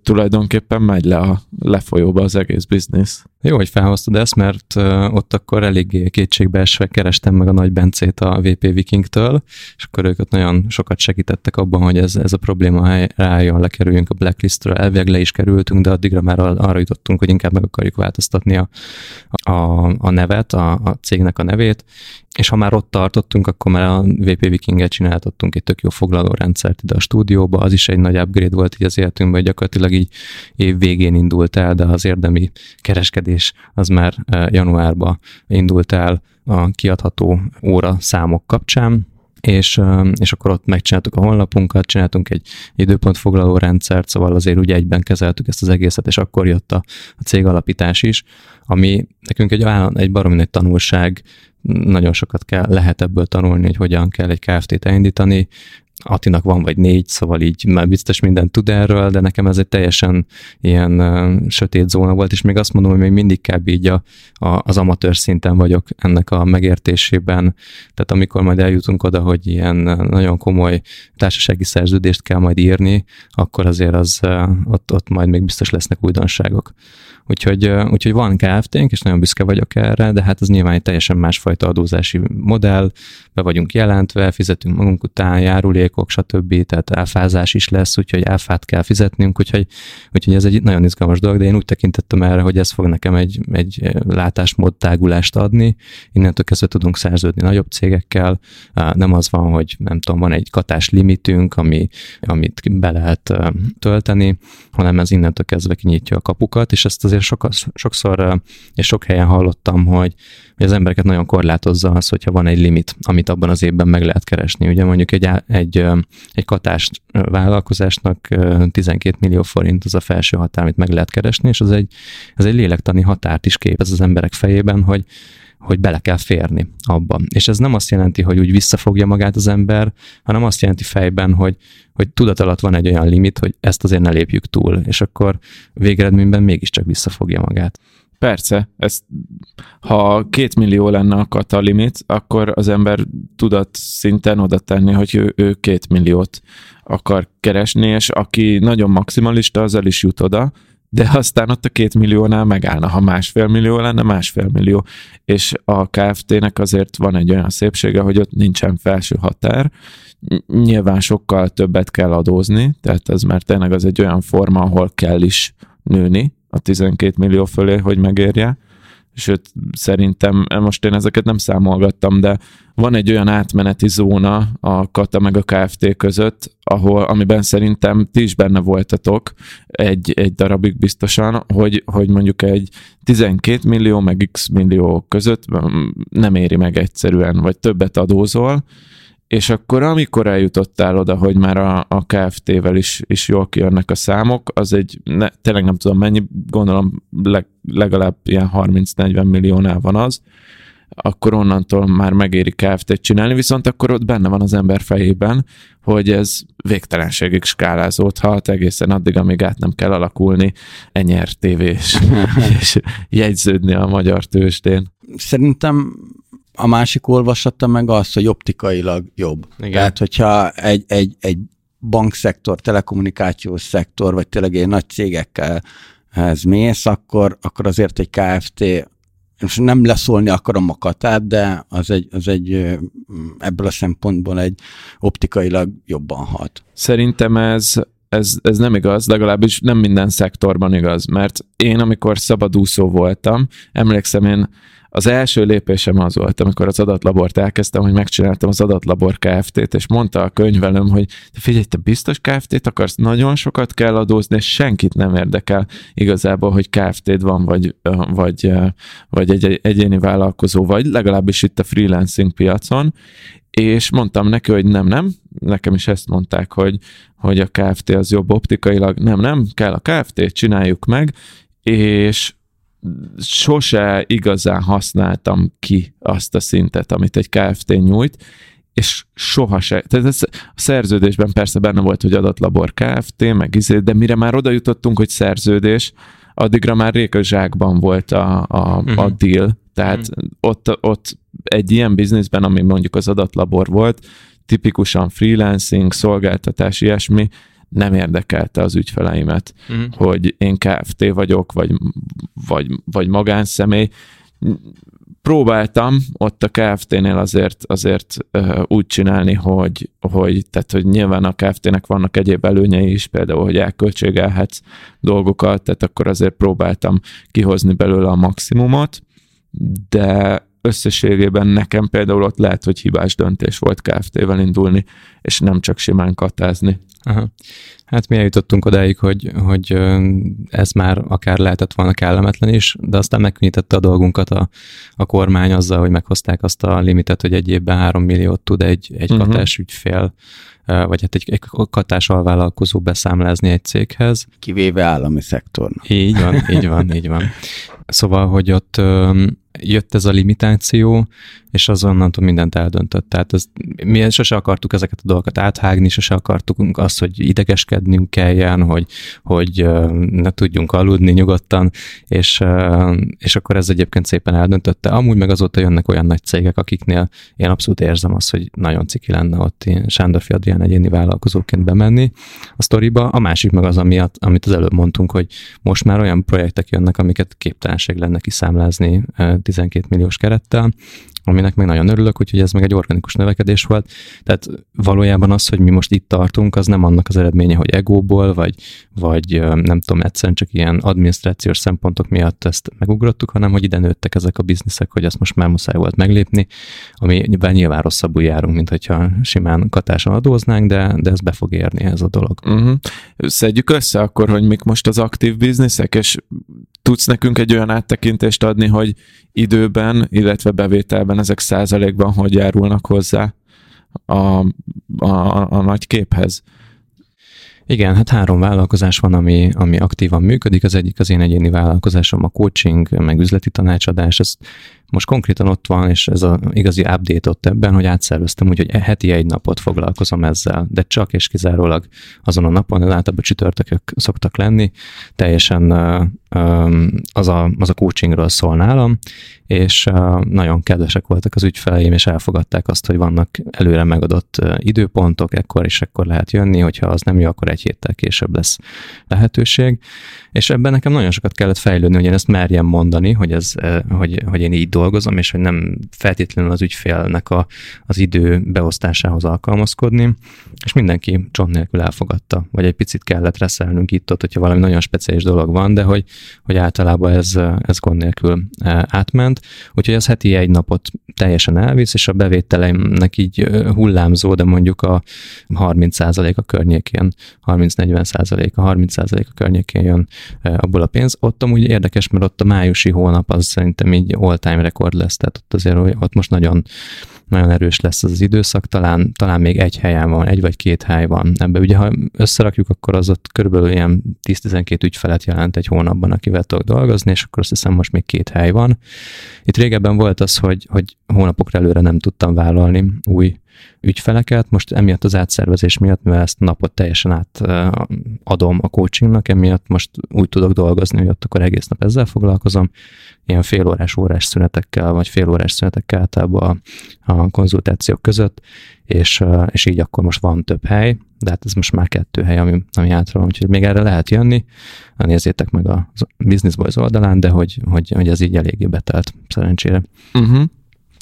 tulajdonképpen megy le a lefolyóba az egész biznisz. Jó, hogy felhoztad ezt, mert ott akkor eléggé kétségbeesve kerestem meg a Nagy Bencét a VP Vikingtől, és akkor ők ott nagyon sokat segítettek abban, hogy ez, ez a probléma rájön, lekerüljünk a blacklistről. Elvileg le is kerültünk, de addigra már arra jutottunk, hogy inkább meg akarjuk változtatni a, a, a nevet, a, a cégnek a nevét, és ha már ott tartottunk, akkor már a VP Vikinget csináltattunk egy tök jó foglaló rendszert ide a stúdióba, az is egy nagy upgrade volt így az életünkben, hogy gyakorlatilag így év végén indult el, de az érdemi kereskedés az már eh, januárban indult el a kiadható óra számok kapcsán, és, és akkor ott megcsináltuk a honlapunkat, csináltunk egy időpontfoglaló rendszert, szóval azért úgy egyben kezeltük ezt az egészet, és akkor jött a, a cég alapítás is, ami nekünk egy, egy baromi nagy tanulság, nagyon sokat kell, lehet ebből tanulni, hogy hogyan kell egy KFT-t elindítani, Atinak van vagy négy, szóval így már biztos mindent tud erről, de nekem ez egy teljesen ilyen uh, sötét zóna volt, és még azt mondom, hogy még mindig kb. így a, a, az amatőr szinten vagyok ennek a megértésében. Tehát amikor majd eljutunk oda, hogy ilyen nagyon komoly társasági szerződést kell majd írni, akkor azért az uh, ott, ott majd még biztos lesznek újdonságok. Úgyhogy, úgyhogy van KFT-nk, és nagyon büszke vagyok erre, de hát ez nyilván egy teljesen másfajta adózási modell, be vagyunk jelentve, fizetünk magunk után, járulékok, stb. Tehát áfázás is lesz, úgyhogy áfát kell fizetnünk, úgyhogy, úgyhogy ez egy nagyon izgalmas dolog, de én úgy tekintettem erre, hogy ez fog nekem egy, egy látásmód tágulást adni. Innentől kezdve tudunk szerződni nagyobb cégekkel, nem az van, hogy nem tudom, van egy katás limitünk, ami, amit be lehet tölteni, hanem ez innentől kezdve kinyitja a kapukat, és ezt azért sokszor és sok helyen hallottam, hogy, hogy az embereket nagyon korlátozza az, hogyha van egy limit, amit abban az évben meg lehet keresni. Ugye mondjuk egy, egy egy, egy katás vállalkozásnak 12 millió forint az a felső határ, amit meg lehet keresni, és az egy, ez egy lélektani határt is képez az emberek fejében, hogy, hogy bele kell férni abban. És ez nem azt jelenti, hogy úgy visszafogja magát az ember, hanem azt jelenti fejben, hogy, hogy tudat alatt van egy olyan limit, hogy ezt azért ne lépjük túl, és akkor végeredményben mégiscsak visszafogja magát. Persze, ez, ha két millió lenne a limit, akkor az ember tudat szinten oda tenni, hogy ő, ő két milliót akar keresni, és aki nagyon maximalista, azzal is jut oda, de aztán ott a két milliónál megállna. Ha másfél millió lenne, másfél millió. És a KFT-nek azért van egy olyan szépsége, hogy ott nincsen felső határ. Nyilván sokkal többet kell adózni, tehát ez már tényleg az egy olyan forma, ahol kell is nőni a 12 millió fölé, hogy megérje. Sőt szerintem, most én ezeket nem számolgattam, de van egy olyan átmeneti zóna a Kata meg a KFT között, ahol, amiben szerintem ti is benne voltatok egy, egy darabig biztosan, hogy, hogy mondjuk egy 12 millió meg x millió között nem éri meg egyszerűen, vagy többet adózol, és akkor amikor eljutottál oda, hogy már a, a KFT-vel is, is jól kijönnek a számok, az egy, ne, tényleg nem tudom mennyi, gondolom leg, legalább ilyen 30-40 milliónál van az, akkor onnantól már megéri KFT-t csinálni, viszont akkor ott benne van az ember fejében, hogy ez végtelenségig skálázódhat egészen addig, amíg át nem kell alakulni enyер tévés <laughs> és jegyződni a magyar tőzsdén. Szerintem a másik olvasata meg az, hogy optikailag jobb. Igen. Tehát, hogyha egy, egy, egy bankszektor, telekommunikációs szektor, vagy tényleg egy nagy cégekkel ez mész, akkor, akkor azért egy KFT, most nem leszólni akarom a katát, de az egy, az egy ebből a szempontból egy optikailag jobban hat. Szerintem ez ez, ez nem igaz, legalábbis nem minden szektorban igaz, mert én, amikor szabadúszó voltam, emlékszem, én az első lépésem az volt, amikor az adatlabort elkezdtem, hogy megcsináltam az adatlabor Kft-t, és mondta a könyvelőm, hogy te figyelj, te biztos Kft-t akarsz, nagyon sokat kell adózni, és senkit nem érdekel igazából, hogy Kft-d van, vagy, vagy, vagy egy egyéni vállalkozó, vagy legalábbis itt a freelancing piacon, és mondtam neki, hogy nem, nem, nekem is ezt mondták, hogy, hogy a Kft az jobb optikailag, nem, nem, kell a Kft, csináljuk meg, és sose igazán használtam ki azt a szintet, amit egy KFT nyújt, és soha se. Tehát ez a szerződésben persze benne volt, hogy adatlabor KFT, meg izé, de mire már oda jutottunk, hogy szerződés, addigra már réka zsákban volt a, a, uh-huh. a mhm. deal. Tehát uh-huh. ott, ott egy ilyen bizniszben, ami mondjuk az adatlabor volt, tipikusan freelancing, szolgáltatás, ilyesmi, nem érdekelte az ügyfeleimet, uh-huh. hogy én KFT vagyok, vagy, vagy, vagy magánszemély. Próbáltam ott a KFT-nél azért, azért uh, úgy csinálni, hogy, hogy, tehát, hogy nyilván a KFT-nek vannak egyéb előnyei is, például, hogy elköltségelhetsz dolgokat, tehát akkor azért próbáltam kihozni belőle a maximumot, de összességében nekem például ott lehet, hogy hibás döntés volt KFT-vel indulni, és nem csak simán katázni. Aha. Hát mi eljutottunk odáig, hogy, hogy ez már akár lehetett volna kellemetlen is, de aztán megkönnyítette a dolgunkat a, a kormány azzal, hogy meghozták azt a limitet, hogy egy évben 3 milliót tud egy, egy uh-huh. katás ügyfél, vagy hát egy, egy katás alvállalkozó beszámlázni egy céghez. Kivéve állami szektornak. Így van, így van, így van. Szóval, hogy ott jött ez a limitáció, és azonnantól mindent eldöntött. Tehát ez, mi sose akartuk ezeket a dolgokat áthágni, sose akartuk azt, hogy idegeskednünk kelljen, hogy, hogy ne tudjunk aludni nyugodtan, és, és akkor ez egyébként szépen eldöntötte. Amúgy meg azóta jönnek olyan nagy cégek, akiknél én abszolút érzem azt, hogy nagyon ciki lenne ott én Sándor Adrián egyéni vállalkozóként bemenni a sztoriba. A másik meg az, amiatt, amit az előbb mondtunk, hogy most már olyan projektek jönnek, amiket képtelenség lenne kiszámlázni 12 milliós kerettel, aminek meg nagyon örülök, úgyhogy ez meg egy organikus növekedés volt. Tehát valójában az, hogy mi most itt tartunk, az nem annak az eredménye, hogy egóból, vagy, vagy nem tudom, egyszerűen csak ilyen adminisztrációs szempontok miatt ezt megugrottuk, hanem hogy ide nőttek ezek a bizniszek, hogy ezt most már muszáj volt meglépni, ami nyilván rosszabbul járunk, mint hogyha simán katáson adóznánk, de, de ez be fog érni ez a dolog. Uh-huh. Szedjük össze akkor, hogy mik most az aktív bizniszek, és tudsz nekünk egy olyan áttekintést adni, hogy időben, illetve bevételben ezek százalékban hogy járulnak hozzá a, a, a nagy képhez. Igen, hát három vállalkozás van, ami, ami aktívan működik. Az egyik az én egyéni vállalkozásom, a coaching, meg üzleti tanácsadás. Ez most konkrétan ott van, és ez az igazi update ott ebben, hogy átszerveztem úgy, hogy e heti egy napot foglalkozom ezzel, de csak és kizárólag azon a napon, általában csütörtökök szoktak lenni, teljesen az a, az a coachingról szól nálam, és nagyon kedvesek voltak az ügyfeleim, és elfogadták azt, hogy vannak előre megadott időpontok, ekkor és ekkor lehet jönni, hogyha az nem jó, akkor egy héttel később lesz lehetőség. És ebben nekem nagyon sokat kellett fejlődni, hogy én ezt merjem mondani, hogy, ez, hogy, hogy én így dolgozom, és hogy nem feltétlenül az ügyfélnek a, az idő beosztásához alkalmazkodni, és mindenki csont nélkül elfogadta, vagy egy picit kellett reszelnünk itt-ott, hogyha valami nagyon speciális dolog van, de hogy, hogy általában ez, ez gond nélkül átment. Úgyhogy az heti egy napot teljesen elvisz, és a bevételeimnek így hullámzó, de mondjuk a 30% a környékén, 30-40% a 30% a környékén jön abból a pénz. Ott amúgy érdekes, mert ott a májusi hónap az szerintem így all-time rekord lesz, tehát ott azért ott most nagyon nagyon erős lesz az, az időszak, talán, talán még egy helyen van, egy vagy két hely van. Ebbe ugye, ha összerakjuk, akkor az ott körülbelül ilyen 10-12 ügyfelet jelent egy hónapban, akivel tudok dolgozni, és akkor azt hiszem most még két hely van. Itt régebben volt az, hogy, hogy hónapokra előre nem tudtam vállalni új ügyfeleket. Most emiatt az átszervezés miatt, mivel ezt napot teljesen átadom a coachingnak, emiatt most úgy tudok dolgozni, hogy ott akkor egész nap ezzel foglalkozom, ilyen félórás, órás szünetekkel, vagy félórás szünetekkel általában a, a konzultációk között, és, és így akkor most van több hely, de hát ez most már kettő hely, ami, ami átra van, úgyhogy még erre lehet jönni, nézzétek meg a Business Boys oldalán, de hogy, hogy, hogy ez így eléggé betelt, szerencsére. Uh-huh.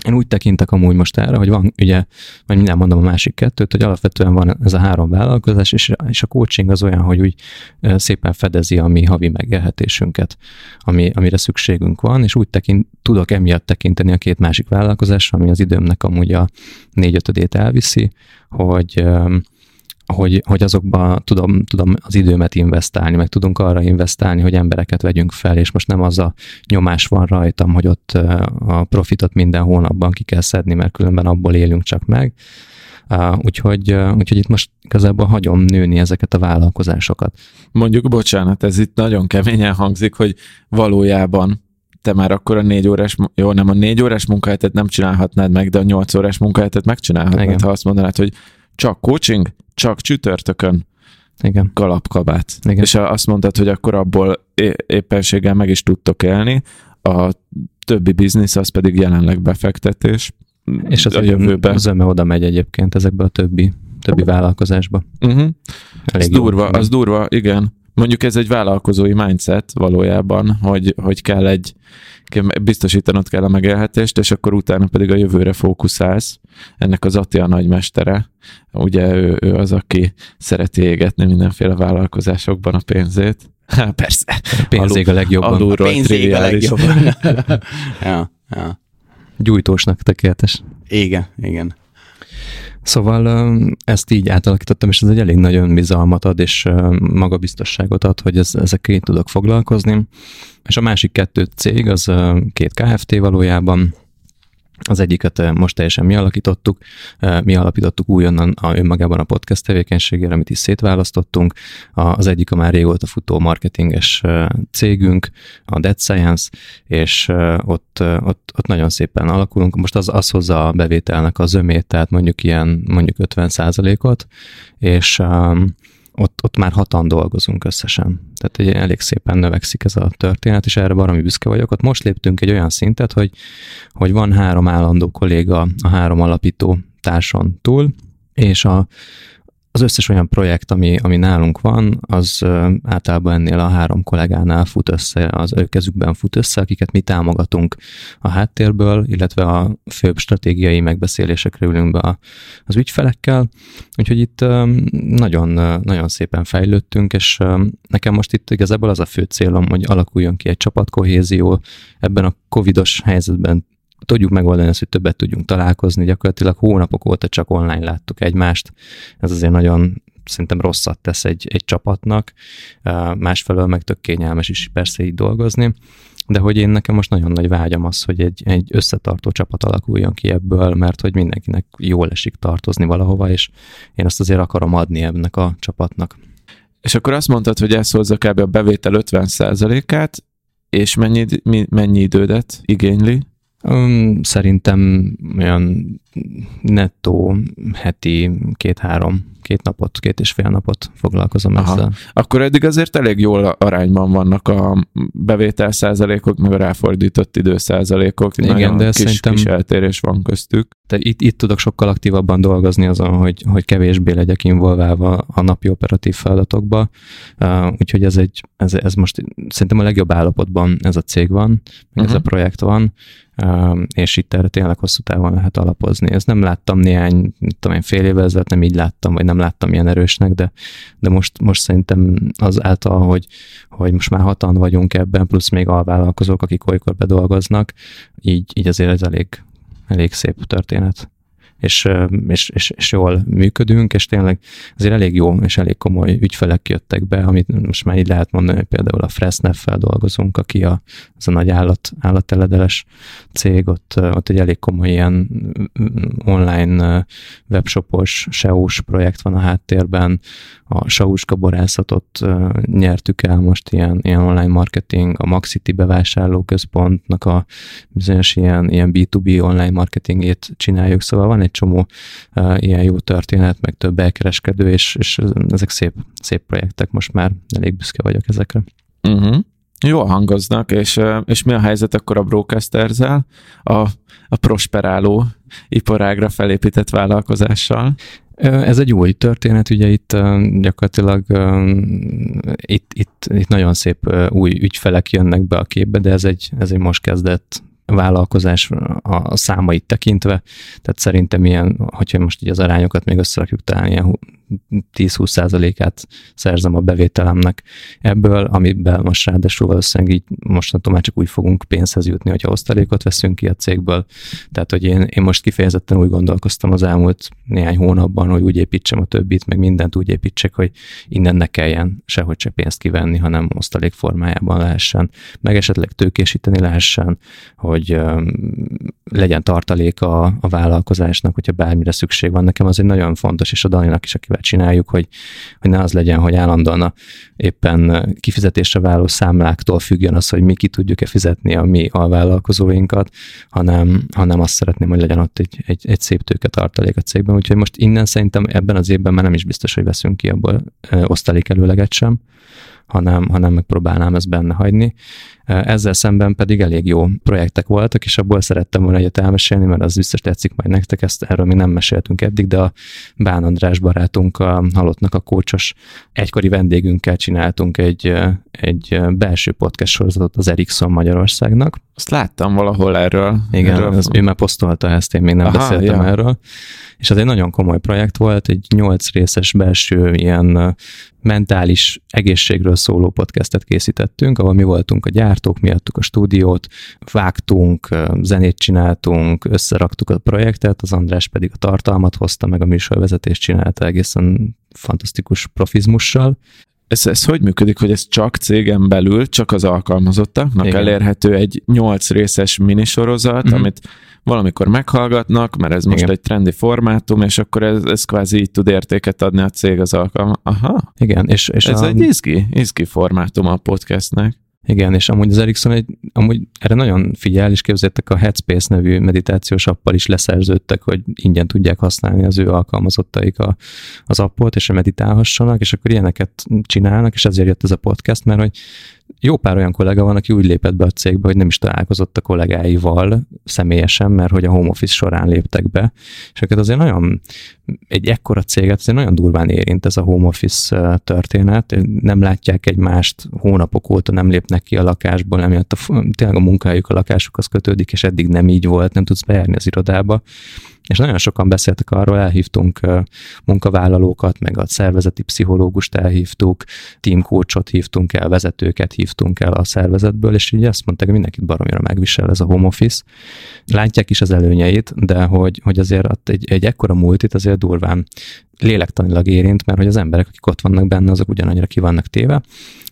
Én úgy tekintek amúgy most erre, hogy van ugye, vagy minden mondom a másik kettőt, hogy alapvetően van ez a három vállalkozás, és, és a coaching az olyan, hogy úgy szépen fedezi a mi havi megélhetésünket, ami, amire szükségünk van, és úgy tekint, tudok emiatt tekinteni a két másik vállalkozásra, ami az időmnek amúgy a négyötödét elviszi, hogy hogy, hogy azokba tudom, tudom az időmet investálni, meg tudunk arra investálni, hogy embereket vegyünk fel, és most nem az a nyomás van rajtam, hogy ott a profitot minden hónapban ki kell szedni, mert különben abból élünk csak meg. Úgyhogy, úgyhogy itt most igazából hagyom nőni ezeket a vállalkozásokat. Mondjuk, bocsánat, ez itt nagyon keményen hangzik, hogy valójában te már akkor a négy órás, jó, nem a négy órás munkahetet nem csinálhatnád meg, de a nyolc órás munkahetet megcsinálhatnád, Igen. ha azt mondanád, hogy csak coaching, csak csütörtökön igen. kalapkabát. Igen. És azt mondtad, hogy akkor abból éppenséggel meg is tudtok élni, a többi biznisz az pedig jelenleg befektetés. És az a jövőben. Az oda megy egyébként ezekbe a többi, többi vállalkozásba. Uh-huh. az durva, az durva, igen. Mondjuk ez egy vállalkozói mindset valójában, hogy, hogy kell egy, biztosítanod kell a megélhetést, és akkor utána pedig a jövőre fókuszálsz. Ennek az Ati a nagymestere, ugye ő, ő az, aki szereti égetni mindenféle vállalkozásokban a pénzét. Há, persze. A pénzég a legjobban. Alulról a pénzég a legjobban. <laughs> ja, ja. Gyújtósnak tökéletes. Igen, igen. Szóval ezt így átalakítottam, és ez egy elég nagy önbizalmat ad, és magabiztosságot ad, hogy ez, ezekkel így tudok foglalkozni. És a másik kettő cég, az két KFT valójában, az egyiket most teljesen mi alakítottuk, mi alapítottuk újonnan a önmagában a podcast tevékenységére, amit is szétválasztottunk. Az egyik a már régóta futó marketinges cégünk, a Dead Science, és ott, ott, ott nagyon szépen alakulunk. Most az, az hozza a bevételnek az ömét, tehát mondjuk ilyen mondjuk 50 ot és ott, ott már hatan dolgozunk összesen. Tehát ugye elég szépen növekszik ez a történet, és erre valami büszke vagyok. Ott most léptünk egy olyan szintet, hogy, hogy van három állandó kolléga a három alapító társon túl, és a, az összes olyan projekt, ami, ami nálunk van, az általában ennél a három kollégánál fut össze, az ő kezükben fut össze, akiket mi támogatunk a háttérből, illetve a főbb stratégiai megbeszélésekre ülünk be az ügyfelekkel. Úgyhogy itt nagyon, nagyon szépen fejlődtünk, és nekem most itt igazából az a fő célom, hogy alakuljon ki egy csapatkohézió. Ebben a covidos helyzetben tudjuk megoldani ezt, hogy többet tudjunk találkozni. Gyakorlatilag hónapok óta csak online láttuk egymást. Ez azért nagyon szerintem rosszat tesz egy, egy csapatnak, másfelől meg tök kényelmes is persze így dolgozni, de hogy én nekem most nagyon nagy vágyam az, hogy egy, egy összetartó csapat alakuljon ki ebből, mert hogy mindenkinek jól esik tartozni valahova, és én azt azért akarom adni ennek a csapatnak. És akkor azt mondtad, hogy ez hozza kb. a bevétel 50%-át, és mennyi, mennyi idődet igényli? Szerintem olyan nettó heti két-három két napot, két és fél napot foglalkozom Aha. ezzel. Akkor eddig azért elég jól arányban vannak a bevétel százalékok, meg a ráfordított idő százalékok. Igen, Nagyon de kis, szerintem kis eltérés van köztük. Te itt, itt tudok sokkal aktívabban dolgozni azon, hogy, hogy kevésbé legyek involválva a napi operatív feladatokba. Uh, úgyhogy ez, egy, ez, ez most szerintem a legjobb állapotban ez a cég van, uh-huh. ez a mhm. projekt van, uh, és itt erre tényleg hosszú távon lehet alapozni. Ez nem láttam néhány, tudom én, fél évvel ezelőtt nem így láttam, vagy nem láttam ilyen erősnek, de, de most, most szerintem az által, hogy, hogy most már hatan vagyunk ebben, plusz még alvállalkozók, akik olykor bedolgoznak, így, így azért ez elég, elég szép történet és, és, és, és jól működünk, és tényleg azért elég jó és elég komoly ügyfelek jöttek be, amit most már így lehet mondani, hogy például a Fresnef-fel dolgozunk, aki a, az a nagy állat, állatteledeles cég, ott, ott egy elég komoly ilyen online webshopos, SEO-s projekt van a háttérben, a Sauska borászatot nyertük el most ilyen, ilyen online marketing, a Maxiti bevásárlóközpontnak a bizonyos ilyen, ilyen B2B online marketingét csináljuk, szóval van egy csomó ilyen jó történet, meg több elkereskedő, és, és ezek szép, szép projektek, most már elég büszke vagyok ezekre. Uh-huh. Jól hangoznak, és, és mi a helyzet akkor a Broadcasterzel, a, a prosperáló iparágra felépített vállalkozással? Ez egy új történet, ugye itt gyakorlatilag itt, itt, itt nagyon szép új ügyfelek jönnek be a képbe, de ez egy, ez egy most kezdett vállalkozás a számait tekintve, tehát szerintem ilyen, hogyha most így az arányokat még összerakjuk, talán ilyen 10-20%-át szerzem a bevételemnek ebből, amiben most ráadásul valószínűleg így mostantól már csak úgy fogunk pénzhez jutni, hogyha osztalékot veszünk ki a cégből. Tehát, hogy én, én most kifejezetten úgy gondolkoztam az elmúlt néhány hónapban, hogy úgy építsem a többit, meg mindent úgy építsek, hogy innen ne kelljen sehogy se pénzt kivenni, hanem osztalék formájában lehessen, meg esetleg tőkésíteni lehessen, hogy legyen tartalék a, a vállalkozásnak, hogyha bármire szükség van. Nekem az egy nagyon fontos, és a Daninak is, akivel csináljuk, hogy, hogy ne az legyen, hogy állandóan a, éppen kifizetésre váló számláktól függjön az, hogy mi ki tudjuk-e fizetni a mi a vállalkozóinkat, hanem, hanem azt szeretném, hogy legyen ott egy, egy, egy szép tőke tartalék a cégben. Úgyhogy most innen szerintem ebben az évben már nem is biztos, hogy veszünk ki abból osztalék előleget sem, hanem, hanem megpróbálnám ezt benne hagyni. Ezzel szemben pedig elég jó projektek voltak, és abból szerettem volna egyet elmesélni, mert az biztos tetszik majd nektek, ezt erről még nem meséltünk eddig, de a Bán András barátunk, a halottnak a kócsos egykori vendégünkkel csináltunk egy, egy belső podcast sorozatot az Ericsson Magyarországnak. Azt láttam valahol erről. Igen, erről. Az, ő már posztolta ezt, én még nem Aha, beszéltem ja. erről. És az egy nagyon komoly projekt volt, egy nyolc részes belső ilyen mentális egészségről szóló podcastet készítettünk, ahol mi voltunk a gyártók, mi adtuk a stúdiót, vágtunk, zenét csináltunk, összeraktuk a projektet, az András pedig a tartalmat hozta, meg a műsorvezetést csinálta egészen fantasztikus profizmussal. Ez, ez hogy működik, hogy ez csak cégen belül, csak az alkalmazottaknak Igen. elérhető egy nyolc részes minisorozat, mm-hmm. amit valamikor meghallgatnak, mert ez most Igen. egy trendi formátum, és akkor ez, ez kvázi így tud értéket adni a cég az alkalma. Aha. Igen, és, és ez a... egy izgi, izgi formátum a podcastnek. Igen, és amúgy az Ericsson egy, amúgy erre nagyon figyel, és képzeljétek a Headspace nevű meditációs appal is leszerződtek, hogy ingyen tudják használni az ő alkalmazottaik a, az appot, és meditálhassanak, és akkor ilyeneket csinálnak, és ezért jött ez a podcast, mert hogy jó pár olyan kollega van, aki úgy lépett be a cégbe, hogy nem is találkozott a kollégáival személyesen, mert hogy a home office során léptek be, és őket azért nagyon, egy ekkora céget azért nagyon durván érint ez a home office történet, nem látják egymást, hónapok óta nem lépnek ki a lakásból, emiatt a, tényleg a munkahelyük a lakásukhoz kötődik, és eddig nem így volt, nem tudsz bejárni az irodába, és nagyon sokan beszéltek arról, elhívtunk munkavállalókat, meg a szervezeti pszichológust elhívtuk, teamcoachot hívtunk el, vezetőket hívtunk el a szervezetből, és így azt mondták, hogy mindenkit baromira megvisel ez a home office. Látják is az előnyeit, de hogy, hogy azért egy, egy ekkora multit azért durván lélektanilag érint, mert hogy az emberek, akik ott vannak benne, azok ugyanannyira ki vannak téve.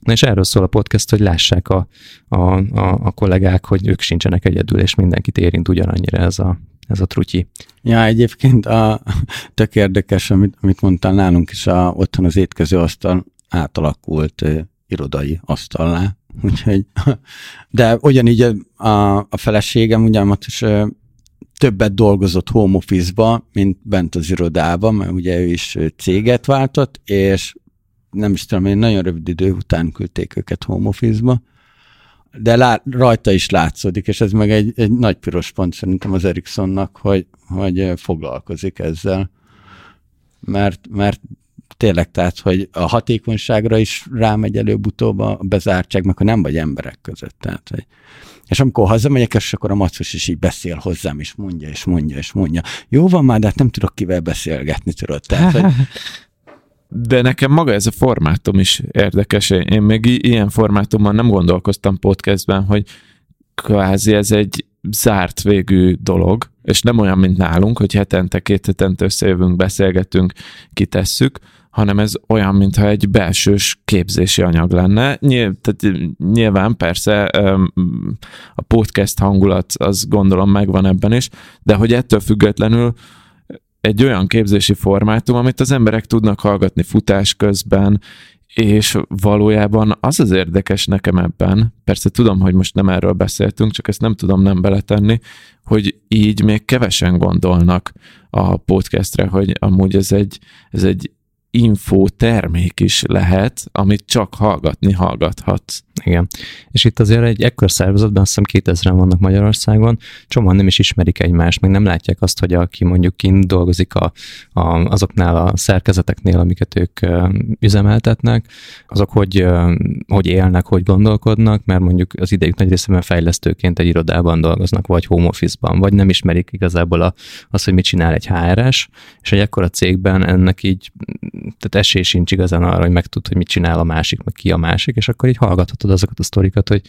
Na és erről szól a podcast, hogy lássák a, a, a, a kollégák, hogy ők sincsenek egyedül, és mindenkit érint ugyanannyira ez a, ez a trutyi. Ja, egyébként a, tök érdekes, amit, amit mondtál nálunk is, a, otthon az étkező asztal átalakult ö, irodai asztallá, <laughs> úgyhogy, de ugyanígy a, a feleségem ugyanúgy is többet dolgozott home office-ba, mint bent az irodában, mert ugye ő is céget váltott, és nem is tudom, én nagyon rövid idő után küldték őket home office-ba, de lá, rajta is látszódik, és ez meg egy, egy nagy piros pont szerintem az Ericssonnak, hogy, hogy foglalkozik ezzel. Mert, mert tényleg, tehát, hogy a hatékonyságra is rámegy előbb-utóbb a bezártság, meg ha nem vagy emberek között. Tehát, hogy és amikor hazamegyek, és akkor a macos is így beszél hozzám, és mondja, és mondja, és mondja. Jó van már, de hát nem tudok kivel beszélgetni, tudod. Tehát, hogy... <laughs> De nekem maga ez a formátum is érdekes. Én még ilyen formátumban nem gondolkoztam podcastben, hogy kvázi ez egy zárt végű dolog, és nem olyan, mint nálunk, hogy hetente, két hetente összejövünk, beszélgetünk, kitesszük, hanem ez olyan, mintha egy belsős képzési anyag lenne. Nyilv, tehát nyilván persze a podcast hangulat az gondolom megvan ebben is, de hogy ettől függetlenül egy olyan képzési formátum, amit az emberek tudnak hallgatni futás közben, és valójában az az érdekes nekem ebben, persze tudom, hogy most nem erről beszéltünk, csak ezt nem tudom nem beletenni, hogy így még kevesen gondolnak a podcastre, hogy amúgy ez egy, ez egy info termék is lehet, amit csak hallgatni hallgathatsz. Igen. És itt azért egy ekkor szervezetben, azt hiszem 2000-en vannak Magyarországon, csomóan nem is ismerik egymást, meg nem látják azt, hogy aki mondjuk kint dolgozik a, a, azoknál a szerkezeteknél, amiket ők üzemeltetnek, azok hogy, hogy élnek, hogy gondolkodnak, mert mondjuk az idejük nagy részében fejlesztőként egy irodában dolgoznak, vagy home office-ban, vagy nem ismerik igazából a, azt, hogy mit csinál egy HRS, és egy ekkora cégben ennek így, tehát esély sincs igazán arra, hogy megtud, hogy mit csinál a másik, meg ki a másik, és akkor így hallgathatod azokat a sztorikat, hogy,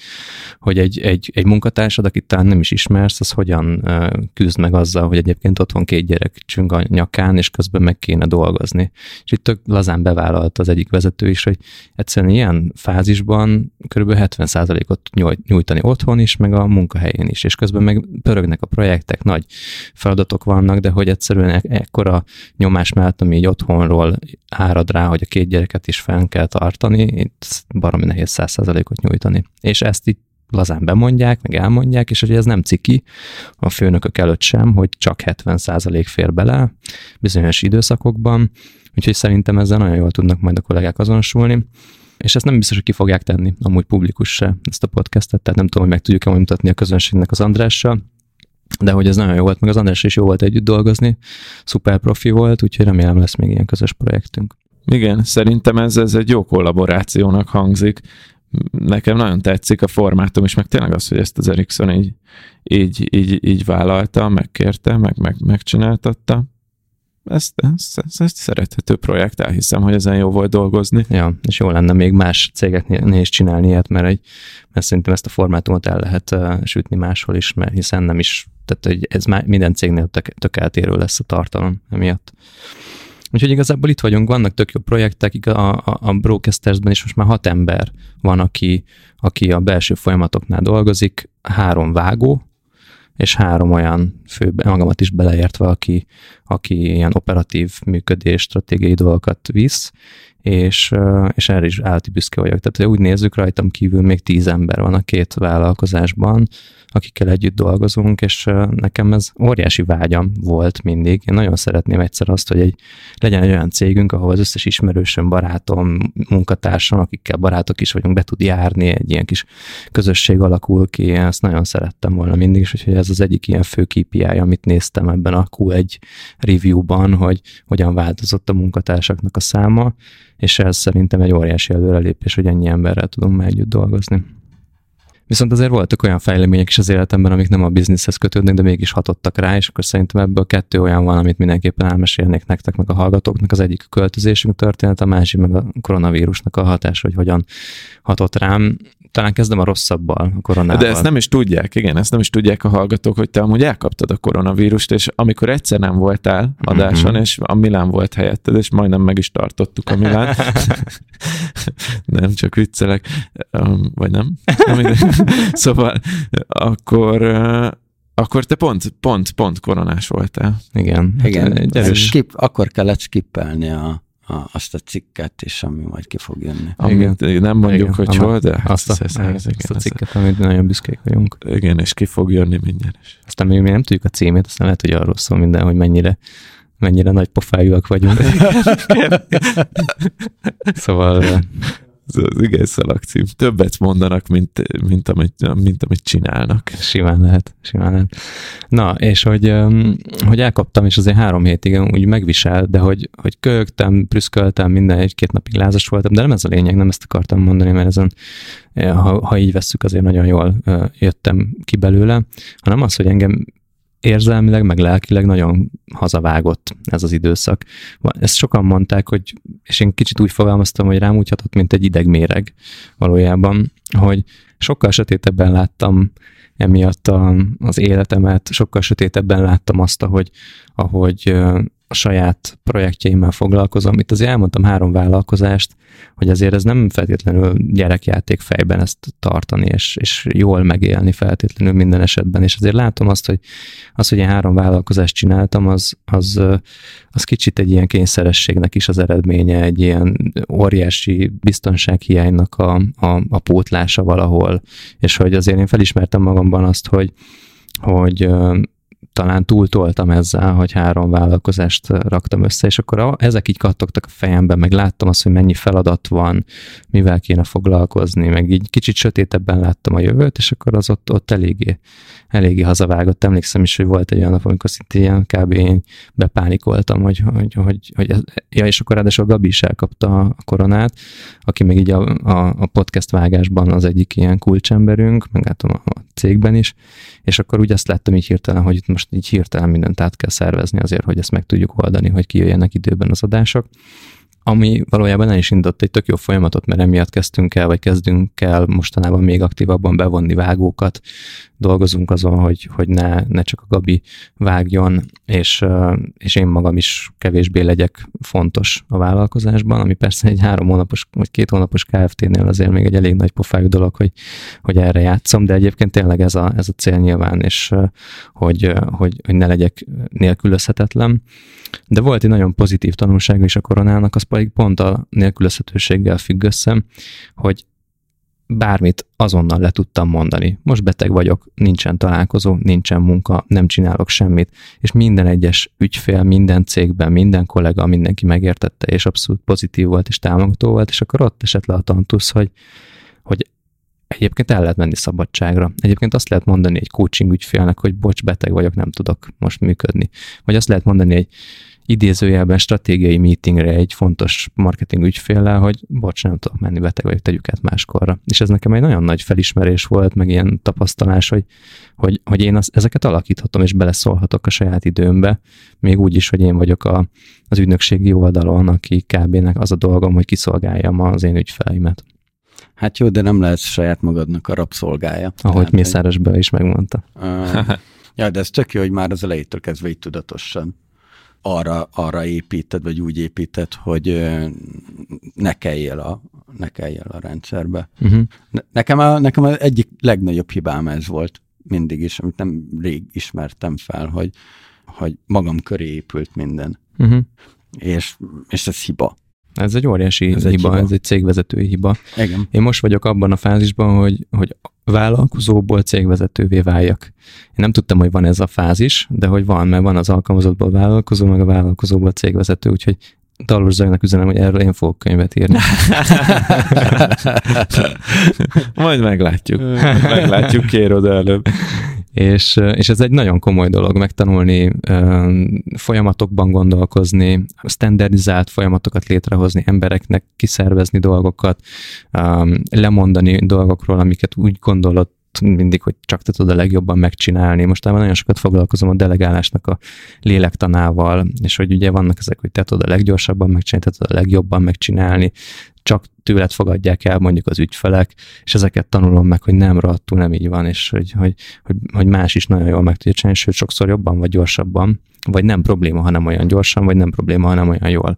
hogy egy, egy, egy munkatársad, akit talán nem is ismersz, az hogyan küzd meg azzal, hogy egyébként otthon két gyerek csüng a nyakán, és közben meg kéne dolgozni. És itt tök lazán bevállalt az egyik vezető is, hogy egyszerűen ilyen fázisban kb. 70%-ot nyújtani otthon is, meg a munkahelyén is, és közben meg pörögnek a projektek, nagy feladatok vannak, de hogy egyszerűen e- ekkora nyomás mellett, ami így otthonról árad rá, hogy a két gyereket is fenn kell tartani, itt baromi nehéz 100%-ot nyújtani. És ezt itt lazán bemondják, meg elmondják, és hogy ez nem ciki a főnökök előtt sem, hogy csak 70% fér bele bizonyos időszakokban, úgyhogy szerintem ezzel nagyon jól tudnak majd a kollégák azonosulni. És ezt nem biztos, hogy ki fogják tenni amúgy publikus se, ezt a podcastet, tehát nem tudom, hogy meg tudjuk-e mutatni a közönségnek az Andrással, de hogy ez nagyon jó volt, meg az András is jó volt együtt dolgozni, szuper profi volt, úgyhogy remélem lesz még ilyen közös projektünk. Igen, szerintem ez, ez egy jó kollaborációnak hangzik. Nekem nagyon tetszik a formátum, és meg tényleg az, hogy ezt az Ericsson így, így, így, így vállalta, megkérte, meg, meg megcsináltatta. Ez, ez, ez egy szerethető projekt, elhiszem, hogy ezen jó volt dolgozni. Ja, és jó lenne még más cégeknél is csinálni ilyet, mert, egy, mert szerintem ezt a formátumot el lehet uh, sütni máshol is, mert hiszen nem is, tehát hogy ez már minden cégnél tök, tök eltérő lesz a tartalom emiatt. Úgyhogy igazából itt vagyunk, vannak tök jó projektek, a, a, a Broadcastersben is most már hat ember van, aki, aki a belső folyamatoknál dolgozik, három vágó, és három olyan fő, magamat is beleértve, aki, aki ilyen operatív működés, stratégiai dolgokat visz, és, és erre is állati büszke vagyok. Tehát úgy nézzük, rajtam kívül még tíz ember van a két vállalkozásban, akikkel együtt dolgozunk, és nekem ez óriási vágyam volt mindig. Én nagyon szeretném egyszer azt, hogy egy, legyen egy olyan cégünk, ahol az összes ismerősöm, barátom, munkatársam, akikkel barátok is vagyunk, be tud járni, egy ilyen kis közösség alakul ki, én ezt nagyon szerettem volna mindig, és hogy ez az egyik ilyen fő KPI, amit néztem ebben a Q1 review-ban, hogy hogyan változott a munkatársaknak a száma, és ez szerintem egy óriási előrelépés, hogy ennyi emberrel tudunk már együtt dolgozni. Viszont azért voltak olyan fejlemények is az életemben, amik nem a bizniszhez kötődnek, de mégis hatottak rá, és akkor szerintem ebből kettő olyan van, amit mindenképpen elmesélnék nektek, meg a hallgatóknak. Az egyik a költözésünk történet, a másik meg a koronavírusnak a hatása, hogy hogyan hatott rám talán kezdem a rosszabbal, a koronával. De ezt nem is tudják, igen, ezt nem is tudják a hallgatók, hogy te amúgy elkaptad a koronavírust, és amikor egyszer nem voltál adáson, mm-hmm. és a Milán volt helyetted, és majdnem meg is tartottuk a Milán. <laughs> nem, csak viccelek, vagy nem? <laughs> szóval akkor akkor te pont, pont, pont koronás voltál. Igen. Igen, hát, erős. Skip, akkor kellett skippelni a a, azt a cikket is, ami majd ki fog jönni. Igen, igen nem mondjuk, igen, hogy hol, de azt a, ezt, igen, azt a cikket, amit nagyon büszkék vagyunk. Igen, és ki fog jönni mindjárt is. Aztán még mi nem tudjuk a címét, aztán lehet, hogy arról szól minden, hogy mennyire mennyire nagy pofájúak vagyunk. <laughs> szóval az, az igen szalagcím. Többet mondanak, mint, mint, amit, mint amit csinálnak. Simán lehet, simán lehet. Na, és hogy, hogy elkaptam, és azért három hétig úgy megvisel, de hogy, hogy kögtem, prüszköltem, minden egy-két napig lázas voltam, de nem ez a lényeg, nem ezt akartam mondani, mert ezen, ha, ha így vesszük, azért nagyon jól jöttem ki belőle, hanem az, hogy engem érzelmileg, meg lelkileg nagyon hazavágott ez az időszak. Ezt sokan mondták, hogy, és én kicsit úgy fogalmaztam, hogy rám úgy hatott, mint egy idegméreg valójában, hogy sokkal sötétebben láttam emiatt a, az életemet, sokkal sötétebben láttam azt, ahogy, ahogy a saját projektjeimmel foglalkozom. Itt azért elmondtam három vállalkozást, hogy azért ez nem feltétlenül gyerekjáték fejben ezt tartani, és, és jól megélni feltétlenül minden esetben, és azért látom azt, hogy az, hogy én három vállalkozást csináltam, az, az, az kicsit egy ilyen kényszerességnek is az eredménye, egy ilyen óriási biztonsághiánynak a, a, a pótlása valahol, és hogy azért én felismertem magamban azt, hogy hogy talán túltoltam ezzel, hogy három vállalkozást raktam össze, és akkor a, ezek így kattogtak a fejembe, meg láttam azt, hogy mennyi feladat van, mivel kéne foglalkozni, meg így kicsit sötétebben láttam a jövőt, és akkor az ott, ott eléggé, eléggé hazavágott. Emlékszem is, hogy volt egy olyan nap, amikor szinte ilyen kb. én bepánikoltam, hogy, hogy, hogy, hogy ez, ja, és akkor ráadásul a Gabi is elkapta a koronát, aki még így a, a, a podcast vágásban az egyik ilyen kulcsemberünk, meg látom a, a cégben is, és akkor úgy azt láttam így hirtelen, hogy itt most így hirtelen mindent át kell szervezni azért, hogy ezt meg tudjuk oldani, hogy kijöjjenek időben az adások. Ami valójában el is indított egy tök jó folyamatot, mert emiatt kezdtünk el, vagy kezdünk el mostanában még aktívabban bevonni vágókat, dolgozunk azon, hogy, hogy ne, ne csak a Gabi vágjon, és, és én magam is kevésbé legyek fontos a vállalkozásban, ami persze egy három hónapos, vagy két hónapos KFT-nél azért még egy elég nagy pofájú dolog, hogy, hogy erre játszom, de egyébként tényleg ez a, ez a cél nyilván, és hogy, hogy, hogy ne legyek nélkülözhetetlen. De volt egy nagyon pozitív tanulság is a koronának, az pedig pont a nélkülözhetőséggel függ össze, hogy bármit azonnal le tudtam mondani. Most beteg vagyok, nincsen találkozó, nincsen munka, nem csinálok semmit, és minden egyes ügyfél, minden cégben, minden kollega, mindenki megértette, és abszolút pozitív volt, és támogató volt, és akkor ott esett le a tantusz, hogy, hogy egyébként el lehet menni szabadságra. Egyébként azt lehet mondani egy coaching ügyfélnek, hogy bocs, beteg vagyok, nem tudok most működni. Vagy azt lehet mondani egy idézőjelben stratégiai meetingre egy fontos marketing ügyféllel, hogy bocs, nem tudok menni, beteg vagyok, tegyük át máskorra. És ez nekem egy nagyon nagy felismerés volt, meg ilyen tapasztalás, hogy, hogy, hogy én az, ezeket alakíthatom, és beleszólhatok a saját időmbe, még úgy is, hogy én vagyok a, az ügynökségi oldalon, aki kb. az a dolgom, hogy kiszolgáljam az én ügyfeleimet. Hát jó, de nem lehet saját magadnak a rabszolgája. Ahogy Tehát, Mészáros hogy... is megmondta. Uh, <laughs> ja, de ez tök jó, hogy már az elejétől kezdve így tudatosan arra, arra építed, vagy úgy építed, hogy ne kelljél a, ne kelljél a rendszerbe. Uh-huh. Nekem, a, nekem az egyik legnagyobb hibám ez volt mindig is, amit nem rég ismertem fel, hogy, hogy magam köré épült minden. Uh-huh. És, és ez hiba. Ez egy óriási ez hiba, egy hiba, ez egy cégvezetői hiba. Igen. Én most vagyok abban a fázisban, hogy, hogy vállalkozóból cégvezetővé váljak. Én nem tudtam, hogy van ez a fázis, de hogy van, mert van az alkalmazottból vállalkozó, meg a vállalkozóból cégvezető, úgyhogy Dalos Zajnak üzenem, hogy erről én fogok könyvet írni. <laughs> Majd meglátjuk. meglátjuk, kér oda előbb. És, és ez egy nagyon komoly dolog megtanulni, folyamatokban gondolkozni, standardizált folyamatokat létrehozni, embereknek kiszervezni dolgokat, lemondani dolgokról, amiket úgy gondolod, mindig, hogy csak te tudod a legjobban megcsinálni. Most nagyon sokat foglalkozom a delegálásnak a lélektanával, és hogy ugye vannak ezek, hogy te tudod a leggyorsabban megcsinálni, te tudod a legjobban megcsinálni, csak tőled fogadják el mondjuk az ügyfelek, és ezeket tanulom meg, hogy nem rohadtul nem így van, és hogy, hogy, hogy, hogy más is nagyon jól meg tudja csinálni, sőt sokszor jobban vagy gyorsabban, vagy nem probléma, hanem olyan gyorsan, vagy nem probléma, hanem olyan jól.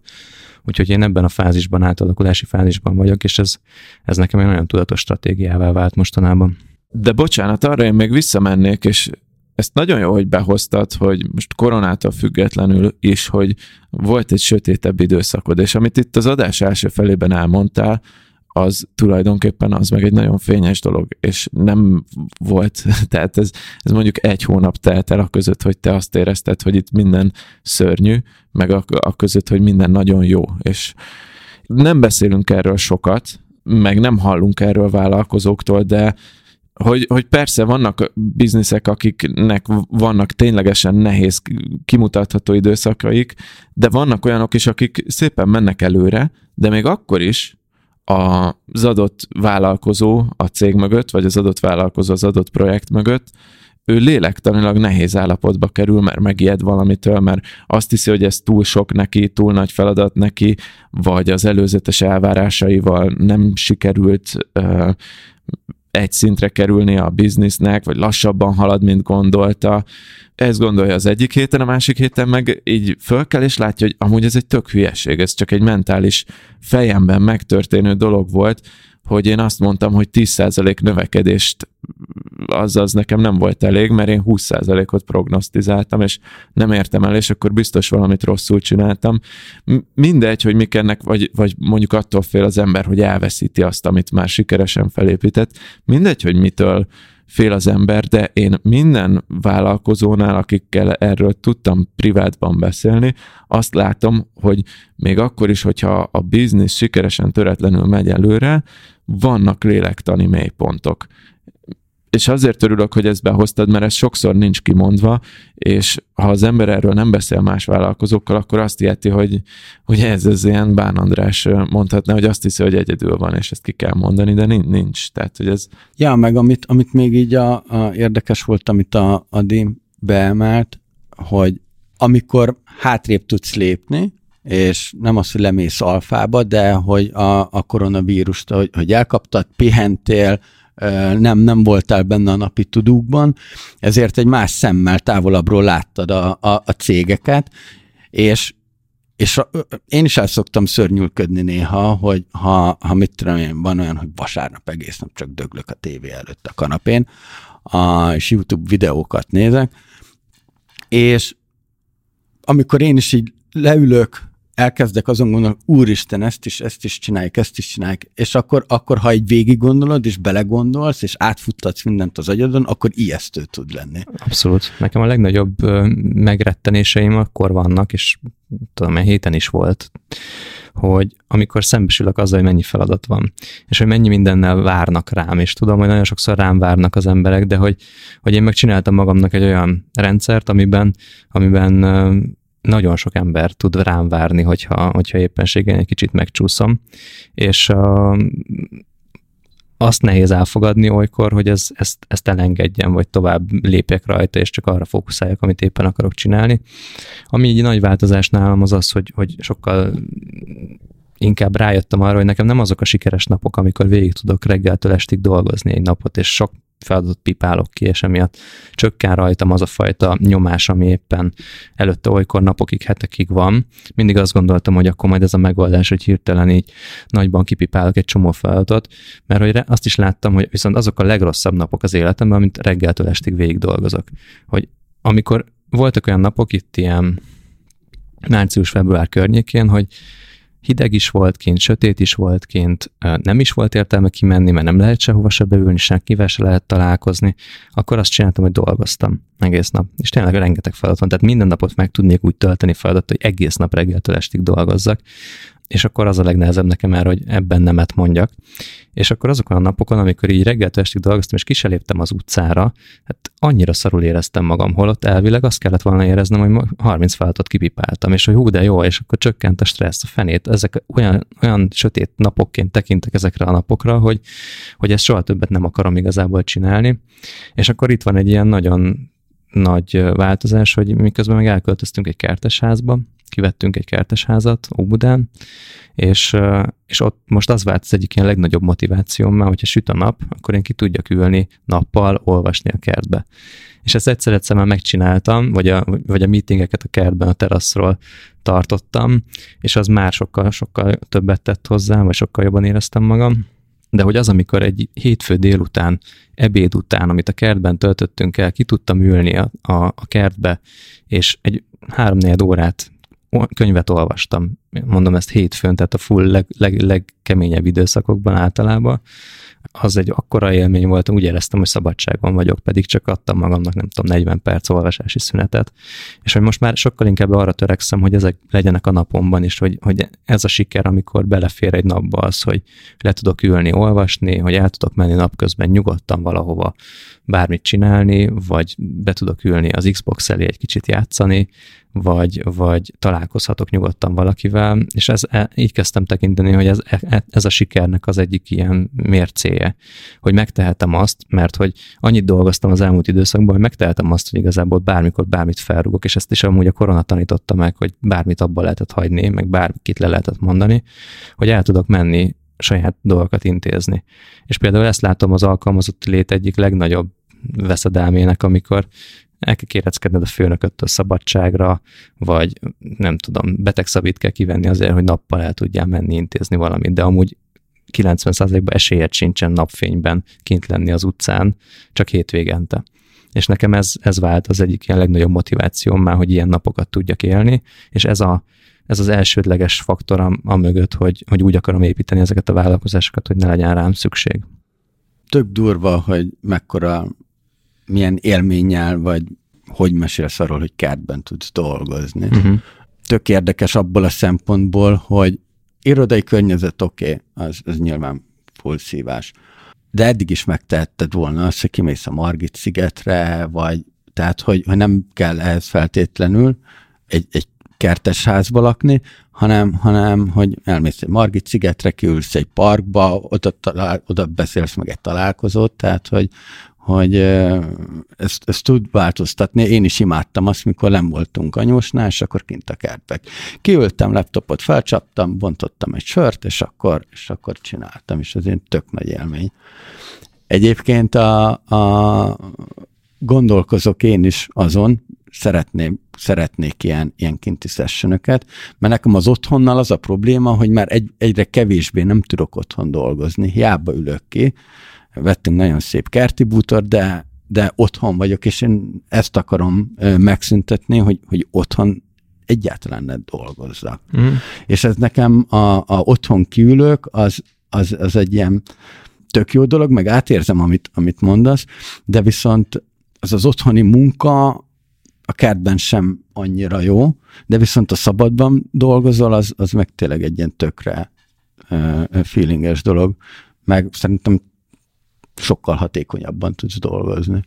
Úgyhogy én ebben a fázisban, átalakulási fázisban vagyok, és ez, ez nekem egy nagyon tudatos stratégiává vált mostanában. De bocsánat, arra én még visszamennék, és ezt nagyon jó, hogy behoztad, hogy most koronától függetlenül is, hogy volt egy sötétebb időszakod, és amit itt az adás első felében elmondtál, az tulajdonképpen az meg egy nagyon fényes dolog, és nem volt, <laughs> tehát ez, ez mondjuk egy hónap telt el a között, hogy te azt érezted, hogy itt minden szörnyű, meg a, a között, hogy minden nagyon jó, és nem beszélünk erről sokat, meg nem hallunk erről vállalkozóktól, de hogy, hogy persze vannak bizniszek, akiknek vannak ténylegesen nehéz, kimutatható időszakaik, de vannak olyanok is, akik szépen mennek előre, de még akkor is az adott vállalkozó a cég mögött, vagy az adott vállalkozó az adott projekt mögött, ő lélektanilag nehéz állapotba kerül, mert megijed valamitől, mert azt hiszi, hogy ez túl sok neki, túl nagy feladat neki, vagy az előzetes elvárásaival nem sikerült egy szintre kerülni a biznisznek, vagy lassabban halad, mint gondolta. Ezt gondolja az egyik héten, a másik héten meg így föl kell, és látja, hogy amúgy ez egy tök hülyeség, ez csak egy mentális fejemben megtörténő dolog volt, hogy én azt mondtam, hogy 10% növekedést az, az nekem nem volt elég, mert én 20%-ot prognosztizáltam, és nem értem el, és akkor biztos valamit rosszul csináltam. Mindegy, hogy mik ennek, vagy, vagy mondjuk attól fél az ember, hogy elveszíti azt, amit már sikeresen felépített. Mindegy, hogy mitől fél az ember, de én minden vállalkozónál, akikkel erről tudtam privátban beszélni, azt látom, hogy még akkor is, hogyha a biznisz sikeresen töretlenül megy előre, vannak lélektani mélypontok és azért örülök, hogy ezt behoztad, mert ez sokszor nincs kimondva, és ha az ember erről nem beszél más vállalkozókkal, akkor azt érti, hogy, hogy ez az ilyen Bán András mondhatná, hogy azt hiszi, hogy egyedül van, és ezt ki kell mondani, de nincs. Tehát, hogy ez... Ja, meg amit, amit még így a, a érdekes volt, amit a, a Dim beemelt, hogy amikor hátrébb tudsz lépni, és nem az, hogy lemész alfába, de hogy a, a koronavírust, hogy, hogy elkaptad, pihentél, nem, nem voltál benne a napi tudókban, ezért egy más szemmel távolabbról láttad a, a, a cégeket, és és a, én is el szoktam szörnyülködni néha, hogy ha, ha mit tudom én, van olyan, hogy vasárnap egész nap csak döglök a tévé előtt a kanapén, a, és YouTube videókat nézek, és amikor én is így leülök elkezdek azon gondolni, úristen, ezt is, ezt is csináljuk, ezt is csináljuk, és akkor, akkor ha egy végig gondolod, és belegondolsz, és átfuttatsz mindent az agyadon, akkor ijesztő tud lenni. Abszolút. Nekem a legnagyobb megrettenéseim akkor vannak, és tudom, héten is volt, hogy amikor szembesülök azzal, hogy mennyi feladat van, és hogy mennyi mindennel várnak rám, és tudom, hogy nagyon sokszor rám várnak az emberek, de hogy, hogy én megcsináltam magamnak egy olyan rendszert, amiben, amiben nagyon sok ember tud rám várni, hogyha, hogyha éppenséggel egy kicsit megcsúszom, és uh, azt nehéz elfogadni olykor, hogy ez, ezt, ezt elengedjem, vagy tovább lépjek rajta, és csak arra fókuszáljak, amit éppen akarok csinálni. Ami egy nagy változás nálam az az, hogy, hogy sokkal inkább rájöttem arra, hogy nekem nem azok a sikeres napok, amikor végig tudok reggeltől estig dolgozni egy napot, és sok feladatot pipálok ki, és emiatt csökken rajtam az a fajta nyomás, ami éppen előtte olykor napokig, hetekig van. Mindig azt gondoltam, hogy akkor majd ez a megoldás, hogy hirtelen így nagyban kipipálok egy csomó feladatot, mert hogy azt is láttam, hogy viszont azok a legrosszabb napok az életemben, amit reggeltől estig végig dolgozok. Hogy amikor voltak olyan napok itt ilyen március-február környékén, hogy hideg is volt kint, sötét is volt kint, nem is volt értelme kimenni, mert nem lehet sehova se beülni, senkivel se lehet találkozni, akkor azt csináltam, hogy dolgoztam egész nap. És tényleg rengeteg feladat van, tehát minden napot meg tudnék úgy tölteni feladat, hogy egész nap reggeltől estig dolgozzak. És akkor az a legnehezebb nekem már, hogy ebben nemet mondjak. És akkor azokon a napokon, amikor így reggel estig dolgoztam, és kiseléptem az utcára, hát annyira szarul éreztem magam, holott elvileg azt kellett volna éreznem, hogy 30 feladatot kipipáltam, és hogy hú, de jó, és akkor csökkent a stressz, a fenét. Ezek olyan, olyan sötét napokként tekintek ezekre a napokra, hogy, hogy ezt soha többet nem akarom igazából csinálni. És akkor itt van egy ilyen nagyon nagy változás, hogy miközben meg elköltöztünk egy kertesházba, kivettünk egy kertesházat Óbudán, és, és ott most az vált az egyik ilyen legnagyobb motivációm, mert hogyha süt a nap, akkor én ki tudjak ülni nappal, olvasni a kertbe. És ezt egyszer-egyszer már megcsináltam, vagy a, vagy a meetingeket a kertben, a teraszról tartottam, és az már sokkal, sokkal többet tett hozzá, vagy sokkal jobban éreztem magam. De hogy az, amikor egy hétfő délután, ebéd után, amit a kertben töltöttünk el, ki tudtam ülni a, a, a kertbe, és egy három órát könyvet olvastam, mondom ezt hétfőn, tehát a full leg, leg, legkeményebb időszakokban általában, az egy akkora élmény volt, úgy éreztem, hogy szabadságon vagyok, pedig csak adtam magamnak, nem tudom, 40 perc olvasási szünetet, és hogy most már sokkal inkább arra törekszem, hogy ezek legyenek a napomban is, hogy, hogy ez a siker, amikor belefér egy napba az, hogy le tudok ülni, olvasni, hogy el tudok menni napközben nyugodtan valahova bármit csinálni, vagy be tudok ülni az Xbox elé egy kicsit játszani, vagy, vagy találkozhatok nyugodtan valakivel, és ez, e, így kezdtem tekinteni, hogy ez, e, ez a sikernek az egyik ilyen mércéje, hogy megtehetem azt, mert hogy annyit dolgoztam az elmúlt időszakban, hogy megtehetem azt, hogy igazából bármikor bármit felrugok, és ezt is amúgy a korona tanította meg, hogy bármit abba lehetett hagyni, meg bárkit le lehetett mondani, hogy el tudok menni saját dolgokat intézni. És például ezt látom az alkalmazott lét egyik legnagyobb veszedelmének, amikor el kell kéreckedned a főnököttől szabadságra, vagy nem tudom, betegszabít kell kivenni azért, hogy nappal el tudjál menni intézni valamit, de amúgy 90%-ban esélyed sincsen napfényben kint lenni az utcán, csak hétvégente. És nekem ez, ez vált az egyik ilyen legnagyobb motivációm már, hogy ilyen napokat tudjak élni, és ez, a, ez az elsődleges faktor a, a mögött, hogy, hogy úgy akarom építeni ezeket a vállalkozásokat, hogy ne legyen rám szükség. Tök durva, hogy mekkora milyen élménnyel, vagy hogy mesélsz arról, hogy kertben tudsz dolgozni. Uh-huh. Tök érdekes abból a szempontból, hogy irodai környezet oké, okay, az, az nyilván full szívás. De eddig is megtehetted volna azt, hogy kimész a Margit szigetre, vagy tehát, hogy, hogy nem kell ehhez feltétlenül egy, egy kertes házba lakni, hanem, hanem hogy elmész egy Margit szigetre, kiülsz egy parkba, oda, talál, oda beszélsz meg egy találkozót, tehát hogy, hogy ezt, ezt tud változtatni. Én is imádtam azt, mikor nem voltunk anyósnál, és akkor kint a kertbe. Kiültem, laptopot felcsaptam, bontottam egy sört, és akkor, és akkor csináltam, és ez egy tök nagy élmény. Egyébként a, a gondolkozok én is azon, szeretném, szeretnék ilyen, ilyen kinti sessionöket, mert nekem az otthonnal az a probléma, hogy már egy, egyre kevésbé nem tudok otthon dolgozni, hiába ülök ki, vettünk nagyon szép kerti bútor, de, de otthon vagyok, és én ezt akarom megszüntetni, hogy, hogy otthon egyáltalán ne dolgozzak. Mm. És ez nekem a, a otthon kiülök, az, az, az egy ilyen tök jó dolog, meg átérzem, amit, amit mondasz, de viszont az az otthoni munka a kertben sem annyira jó, de viszont a szabadban dolgozol, az, az meg tényleg egy ilyen tökre feelinges dolog, meg szerintem sokkal hatékonyabban tudsz dolgozni.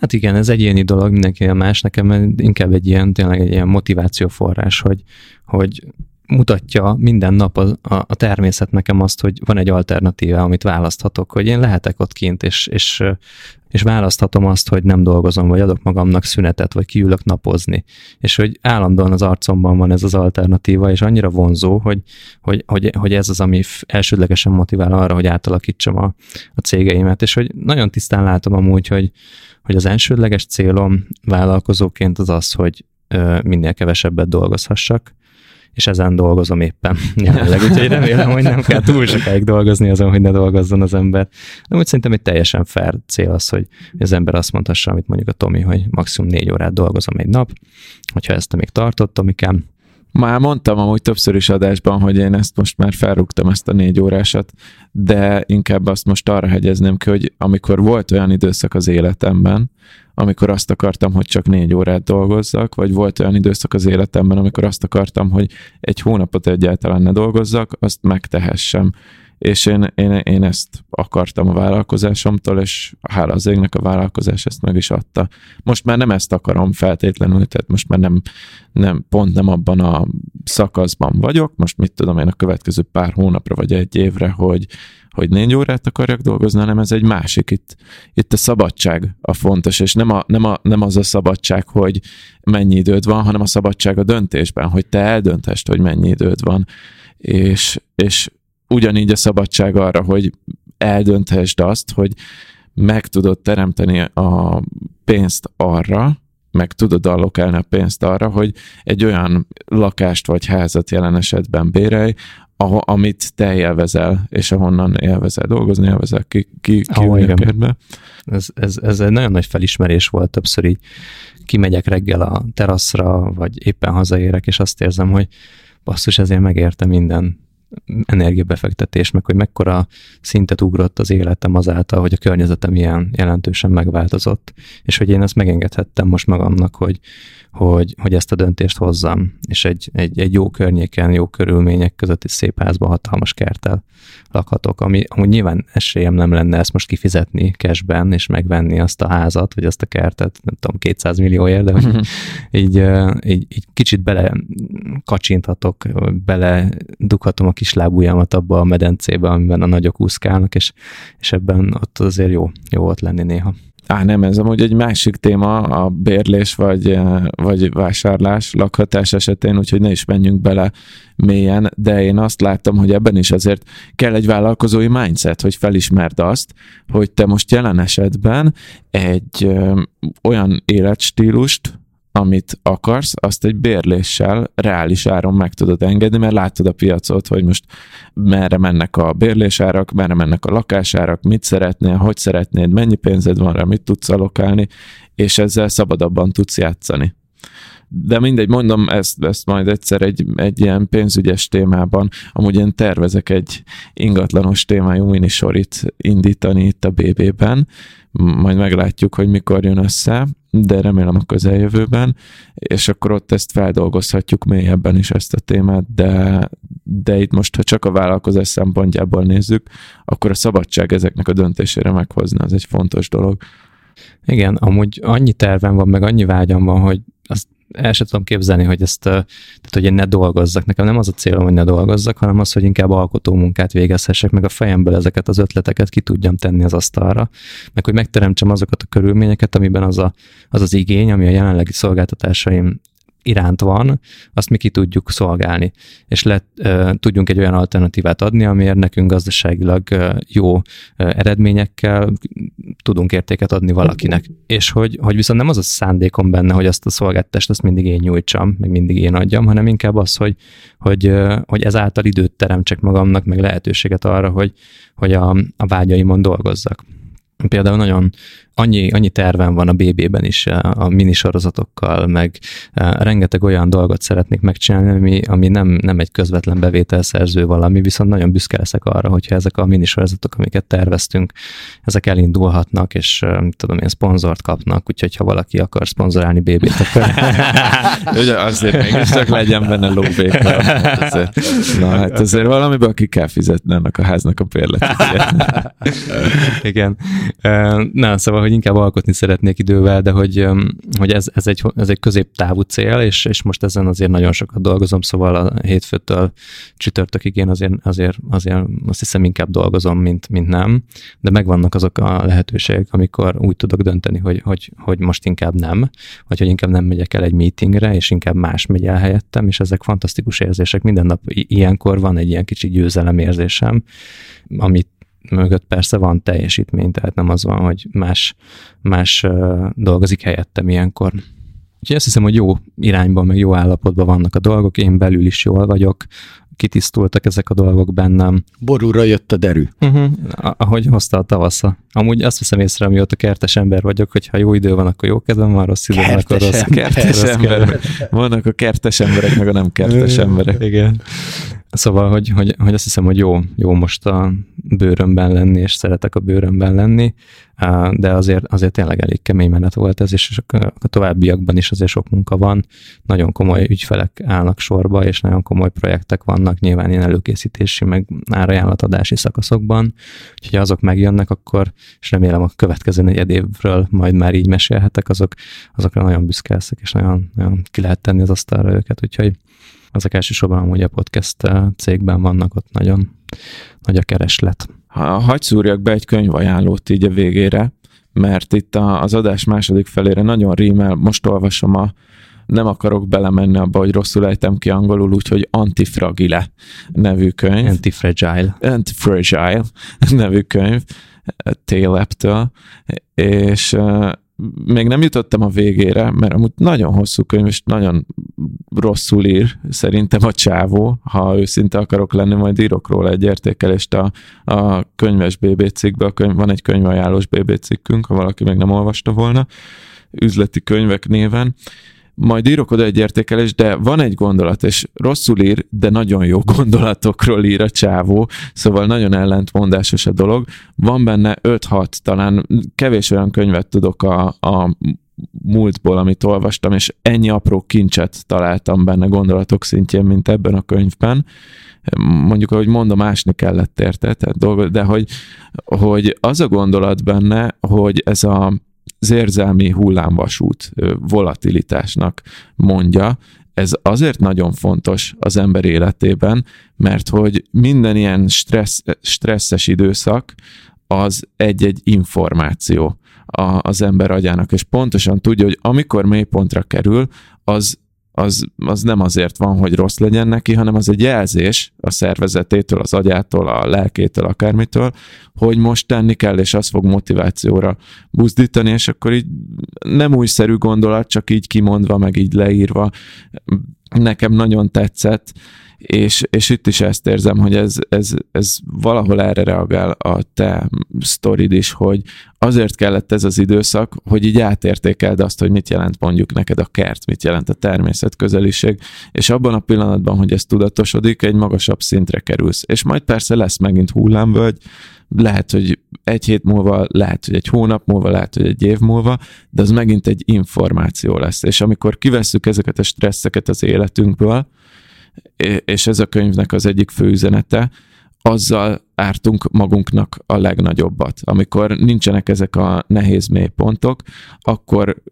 Hát igen, ez egyéni dolog, mindenki a más, nekem inkább egy ilyen, tényleg egy ilyen motivációforrás, hogy, hogy mutatja minden nap a, a, a természet nekem azt, hogy van egy alternatíva, amit választhatok, hogy én lehetek ott kint, és, és, és választhatom azt, hogy nem dolgozom, vagy adok magamnak szünetet, vagy kiülök napozni. És hogy állandóan az arcomban van ez az alternatíva, és annyira vonzó, hogy, hogy, hogy, hogy ez az, ami elsődlegesen motivál arra, hogy átalakítsam a, a cégeimet, és hogy nagyon tisztán látom amúgy, hogy, hogy az elsődleges célom vállalkozóként az az, hogy minél kevesebbet dolgozhassak, és ezen dolgozom éppen jelenleg, úgyhogy remélem, hogy nem kell túl sokáig dolgozni azon, hogy ne dolgozzon az ember. De úgy szerintem egy teljesen fair cél az, hogy az ember azt mondhassa, amit mondjuk a Tomi, hogy maximum négy órát dolgozom egy nap, hogyha ezt még tartott, Tomikám, már mondtam amúgy többször is adásban, hogy én ezt most már felrúgtam, ezt a négy órásat, de inkább azt most arra hegyezném ki, hogy amikor volt olyan időszak az életemben, amikor azt akartam, hogy csak négy órát dolgozzak, vagy volt olyan időszak az életemben, amikor azt akartam, hogy egy hónapot egyáltalán ne dolgozzak, azt megtehessem. És én, én, én ezt akartam a vállalkozásomtól, és hála az égnek a vállalkozás ezt meg is adta. Most már nem ezt akarom feltétlenül, tehát most már nem, nem pont nem abban a szakaszban vagyok, most mit tudom én a következő pár hónapra vagy egy évre, hogy, hogy négy órát akarjak dolgozni, hanem ez egy másik. Itt, itt a szabadság a fontos, és nem, a, nem, a, nem az a szabadság, hogy mennyi időd van, hanem a szabadság a döntésben, hogy te eldöntest, hogy mennyi időd van. És, és ugyanígy a szabadság arra, hogy eldönthesd azt, hogy meg tudod teremteni a pénzt arra, meg tudod allokálni a pénzt arra, hogy egy olyan lakást vagy házat jelen esetben bérelj, ahol, amit te élvezel, és ahonnan élvezel dolgozni, élvezel ki, ki, ki oh, ez, ez, ez egy nagyon nagy felismerés volt többször így kimegyek reggel a teraszra, vagy éppen hazaérek, és azt érzem, hogy basszus, ezért megérte minden energiabefektetés, meg hogy mekkora szintet ugrott az életem azáltal, hogy a környezetem ilyen jelentősen megváltozott, és hogy én ezt megengedhettem most magamnak, hogy, hogy, hogy ezt a döntést hozzam, és egy, egy, egy jó környéken, jó körülmények között egy szép házban, hatalmas kerttel lakhatok, ami amúgy nyilván esélyem nem lenne ezt most kifizetni cashben, és megvenni azt a házat, vagy azt a kertet, nem tudom, 200 millióért, de hogy így, így, így kicsit bele kacsinthatok, bele dughatom a kis lábujjamat abba a medencébe, amiben a nagyok úszkálnak, és, és ebben ott azért jó, jó ott lenni néha. Á, nem, ez amúgy egy másik téma, a bérlés vagy, eh, vagy vásárlás lakhatás esetén, úgyhogy ne is menjünk bele mélyen, de én azt láttam, hogy ebben is azért kell egy vállalkozói mindset, hogy felismerd azt, hogy te most jelen esetben egy ö, eh, olyan életstílust amit akarsz, azt egy bérléssel reális áron meg tudod engedni, mert látod a piacot, hogy most merre mennek a bérlésárak, merre mennek a lakásárak, mit szeretnél, hogy szeretnéd, mennyi pénzed van rá, mit tudsz alokálni, és ezzel szabadabban tudsz játszani. De mindegy, mondom ezt, ezt majd egyszer egy, egy ilyen pénzügyes témában. Amúgy én tervezek egy ingatlanos témájú minisorit indítani itt a BB-ben, majd meglátjuk, hogy mikor jön össze, de remélem a közeljövőben, és akkor ott ezt feldolgozhatjuk mélyebben is ezt a témát, de, de itt most, ha csak a vállalkozás szempontjából nézzük, akkor a szabadság ezeknek a döntésére meghozni, az egy fontos dolog. Igen, amúgy annyi tervem van, meg annyi vágyam van, hogy azt el sem tudom képzelni, hogy ezt, tehát hogy én ne dolgozzak. Nekem nem az a célom, hogy ne dolgozzak, hanem az, hogy inkább alkotó munkát végezhessek, meg a fejemből ezeket az ötleteket ki tudjam tenni az asztalra, meg hogy megteremtsem azokat a körülményeket, amiben az az, az, az igény, ami a jelenlegi szolgáltatásaim iránt van, azt mi ki tudjuk szolgálni, és le, tudjunk egy olyan alternatívát adni, amiért nekünk gazdaságilag jó eredményekkel tudunk értéket adni valakinek. És hogy, hogy viszont nem az a szándékom benne, hogy azt a szolgáltatást azt mindig én nyújtsam, meg mindig én adjam, hanem inkább az, hogy, hogy, hogy ezáltal időt teremtsek magamnak, meg lehetőséget arra, hogy, hogy a, a vágyaimon dolgozzak. Például nagyon annyi, annyi tervem van a BB-ben is a minisorozatokkal, meg rengeteg olyan dolgot szeretnék megcsinálni, ami, ami nem, nem egy közvetlen bevételszerző valami, viszont nagyon büszke leszek arra, hogyha ezek a minisorozatok, amiket terveztünk, ezek elindulhatnak, és tudom én, szponzort kapnak, úgyhogy ha valaki akar szponzorálni BB-t, akkor... <laughs> Ugye azért mégis csak legyen benne lóvék. Na hát azért valamiből ki kell fizetni ennek a háznak a bérletét. <laughs> Igen. Na, szóval hogy inkább alkotni szeretnék idővel, de hogy, hogy ez, ez, egy, ez egy középtávú cél, és, és most ezen azért nagyon sokat dolgozom, szóval a hétfőtől csütörtökig én azért, azért, azért azt hiszem inkább dolgozom, mint, mint nem, de megvannak azok a lehetőségek, amikor úgy tudok dönteni, hogy, hogy, hogy most inkább nem, vagy hogy inkább nem megyek el egy meetingre, és inkább más megy el helyettem, és ezek fantasztikus érzések. Minden nap ilyenkor van egy ilyen kicsi győzelemérzésem, amit mögött persze van teljesítmény, tehát nem az van, hogy más, más dolgozik helyettem ilyenkor. Úgyhogy azt hiszem, hogy jó irányban, meg jó állapotban vannak a dolgok, én belül is jól vagyok, kitisztultak ezek a dolgok bennem. Borúra jött a derű. Uh-huh. Ahogy hozta a tavasza. Amúgy azt hiszem észre, amióta kertes ember vagyok, hogy ha jó idő van, akkor jó kedvem van, rossz idő van, akkor rossz. Kertes ember. Vannak a kertes emberek, meg a nem kertes emberek. Igen. Szóval, hogy, hogy, hogy azt hiszem, hogy jó, jó most a bőrömben lenni, és szeretek a bőrömben lenni, de azért, azért tényleg elég kemény menet volt ez, és a továbbiakban is azért sok munka van, nagyon komoly ügyfelek állnak sorba, és nagyon komoly projektek vannak, nyilván ilyen előkészítési, meg árajánlatadási szakaszokban, úgyhogy azok megjönnek, akkor, és remélem a következő negyed évről majd már így mesélhetek, azok, azokra nagyon büszke leszek, és nagyon, nagyon ki lehet tenni az asztalra őket, úgyhogy azok elsősorban amúgy a podcast cégben vannak, ott nagyon nagy a kereslet. Ha hagy szúrjak be egy könyvajánlót így a végére, mert itt az adás második felére nagyon rímel, most olvasom a nem akarok belemenni abba, hogy rosszul ejtem ki angolul, úgyhogy Antifragile nevű könyv. Antifragile. Antifragile <laughs> nevű könyv, Téleptől, és még nem jutottam a végére, mert amúgy nagyon hosszú könyv, és nagyon rosszul ír szerintem a csávó, ha őszinte akarok lenni, majd írok róla egy értékelést a, a könyves BB cikkbe, a könyv, van egy könyvajánlós BB cikkünk, ha valaki még nem olvasta volna, üzleti könyvek néven, majd írok oda egy értékelést, de van egy gondolat, és rosszul ír, de nagyon jó gondolatokról ír a csávó, szóval nagyon ellentmondásos a dolog. Van benne 5-6, talán kevés olyan könyvet tudok a, a múltból, amit olvastam, és ennyi apró kincset találtam benne gondolatok szintjén, mint ebben a könyvben. Mondjuk, ahogy mondom, másni kellett érte, tehát de hogy, hogy az a gondolat benne, hogy ez a az érzelmi hullámvasút volatilitásnak mondja. Ez azért nagyon fontos az ember életében, mert hogy minden ilyen stressz, stresszes időszak az egy-egy információ az ember agyának, és pontosan tudja, hogy amikor mélypontra kerül, az az, az nem azért van, hogy rossz legyen neki, hanem az egy jelzés a szervezetétől, az agyától, a lelkétől, akármitől, hogy most tenni kell, és az fog motivációra buzdítani, és akkor így nem újszerű gondolat, csak így kimondva, meg így leírva. Nekem nagyon tetszett, és, és itt is ezt érzem, hogy ez, ez, ez valahol erre reagál a te sztorid is, hogy azért kellett ez az időszak, hogy így átértékeld azt, hogy mit jelent mondjuk neked a kert, mit jelent a természet közeliség, és abban a pillanatban, hogy ez tudatosodik, egy magasabb szintre kerülsz. És majd persze lesz megint hullámvölgy, lehet, hogy egy hét múlva, lehet, hogy egy hónap múlva, lehet, hogy egy év múlva, de az megint egy információ lesz. És amikor kivesszük ezeket a stresszeket az életünkből, és ez a könyvnek az egyik fő üzenete, azzal ártunk magunknak a legnagyobbat. Amikor nincsenek ezek a nehéz mélypontok, akkor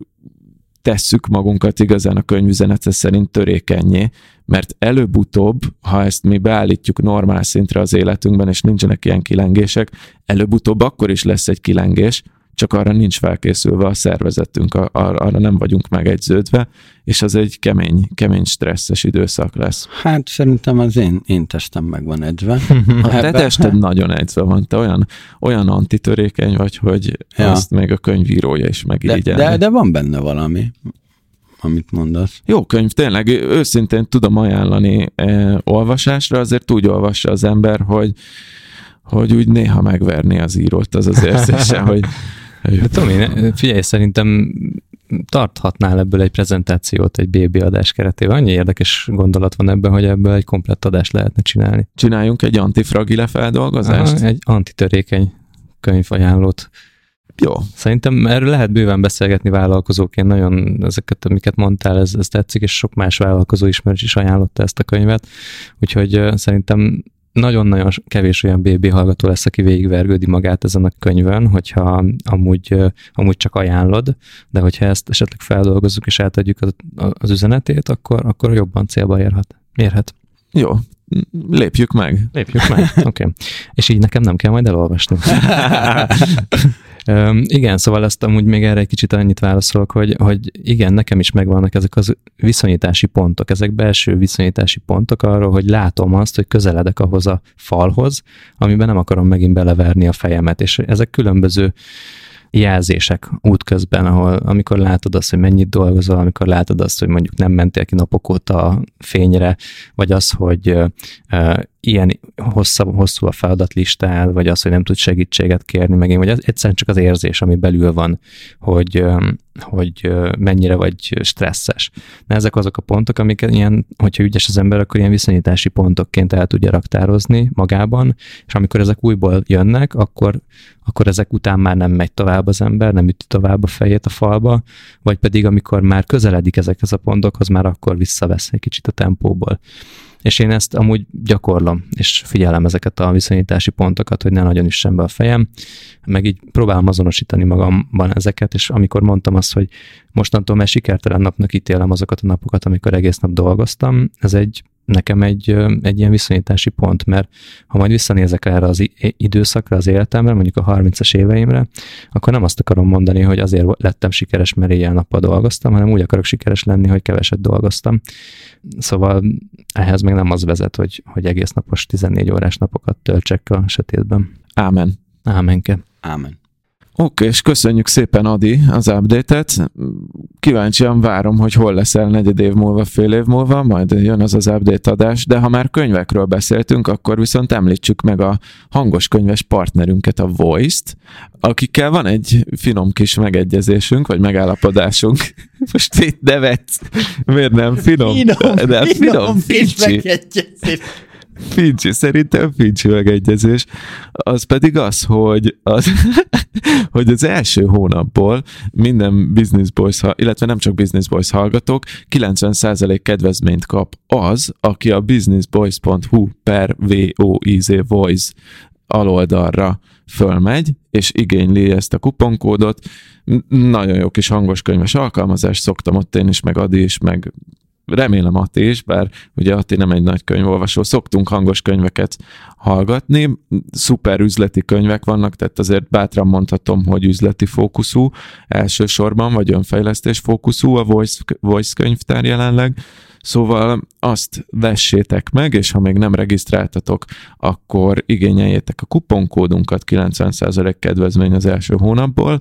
tesszük magunkat igazán a könyvüzenete szerint törékenyé, mert előbb-utóbb, ha ezt mi beállítjuk normál szintre az életünkben, és nincsenek ilyen kilengések, előbb-utóbb akkor is lesz egy kilengés, csak arra nincs felkészülve a szervezetünk, ar- arra nem vagyunk megegyződve, és az egy kemény, kemény stresszes időszak lesz. Hát szerintem az én, én testem meg van edzve. <laughs> A te tested nagyon edzve van, te olyan, olyan antitörékeny vagy, hogy ja. azt még a könyvírója is megirigyel. De, de, de van benne valami amit mondasz. Jó könyv, tényleg őszintén tudom ajánlani eh, olvasásra, azért úgy olvassa az ember, hogy hogy úgy néha megverni az írót, az az érzése, <laughs> hogy de Tomi, figyelj, szerintem tarthatnál ebből egy prezentációt egy BB adás keretében. Annyi érdekes gondolat van ebben, hogy ebből egy komplett adást lehetne csinálni. Csináljunk egy antifragile feldolgozást? Aha, egy antitörékeny könyvajánlót. Jó. Szerintem erről lehet bőven beszélgetni vállalkozóként, nagyon ezeket, amiket mondtál, ez, ez tetszik, és sok más vállalkozó ismerős is ajánlotta ezt a könyvet, úgyhogy szerintem nagyon-nagyon kevés olyan BB hallgató lesz, aki végigvergődi magát ezen a könyvön, hogyha amúgy, amúgy csak ajánlod, de hogyha ezt esetleg feldolgozzuk és átadjuk az, az üzenetét, akkor, akkor jobban célba érhet. érhet. Jó, lépjük meg. Lépjük meg, <laughs> oké. Okay. És így nekem nem kell majd elolvasni. <laughs> igen, szóval ezt amúgy még erre egy kicsit annyit válaszolok, hogy, hogy igen, nekem is megvannak ezek az viszonyítási pontok, ezek belső viszonyítási pontok arról, hogy látom azt, hogy közeledek ahhoz a falhoz, amiben nem akarom megint beleverni a fejemet, és ezek különböző jelzések útközben, ahol amikor látod azt, hogy mennyit dolgozol, amikor látod azt, hogy mondjuk nem mentél ki napok óta a fényre, vagy az, hogy ilyen hosszabb, hosszú a feladatlistál, vagy az, hogy nem tud segítséget kérni megint, vagy az egyszerűen csak az érzés, ami belül van, hogy, hogy mennyire vagy stresszes. De ezek azok a pontok, amiket ilyen, hogyha ügyes az ember, akkor ilyen viszonyítási pontokként el tudja raktározni magában, és amikor ezek újból jönnek, akkor, akkor ezek után már nem megy tovább az ember, nem üti tovább a fejét a falba, vagy pedig amikor már közeledik ezekhez a pontokhoz, már akkor visszavesz egy kicsit a tempóból. És én ezt amúgy gyakorlom, és figyelem ezeket a viszonyítási pontokat, hogy ne nagyon üssen be a fejem, meg így próbálom azonosítani magamban ezeket, és amikor mondtam azt, hogy mostantól már sikertelen napnak ítélem azokat a napokat, amikor egész nap dolgoztam, ez egy nekem egy, egy ilyen viszonyítási pont, mert ha majd visszanézek erre az időszakra, az életemre, mondjuk a 30-as éveimre, akkor nem azt akarom mondani, hogy azért lettem sikeres, mert éjjel nappal dolgoztam, hanem úgy akarok sikeres lenni, hogy keveset dolgoztam. Szóval ehhez még nem az vezet, hogy, hogy egész napos 14 órás napokat töltsek a sötétben. Ámen. Ámenke. Ámen. Oké, és köszönjük szépen, Adi, az update-et. Kíváncsian várom, hogy hol leszel negyed év múlva, fél év múlva, majd jön az az update adás, de ha már könyvekről beszéltünk, akkor viszont említsük meg a hangos könyves partnerünket, a Voice-t, akikkel van egy finom kis megegyezésünk, vagy megállapodásunk. <laughs> Most itt nevetsz. Miért nem finom? Finom, de finom, finom finom Fincsi, szerintem Fincsi megegyezés. Az pedig az, hogy az, <laughs> hogy az első hónapból minden Business Boys, illetve nem csak Business Boys hallgatók, 90% kedvezményt kap az, aki a businessboys.hu per VOIZ Voice aloldalra fölmegy, és igényli ezt a kuponkódot. Nagyon jó kis hangos könyves alkalmazás, szoktam ott én is, meg Adi is, meg remélem Ati is, bár ugye Ati nem egy nagy könyvolvasó, szoktunk hangos könyveket hallgatni, szuper üzleti könyvek vannak, tehát azért bátran mondhatom, hogy üzleti fókuszú. Elsősorban, vagy önfejlesztés fókuszú a Voice, Voice könyvtár jelenleg, Szóval azt vessétek meg, és ha még nem regisztráltatok, akkor igényeljétek a kuponkódunkat, 90% kedvezmény az első hónapból.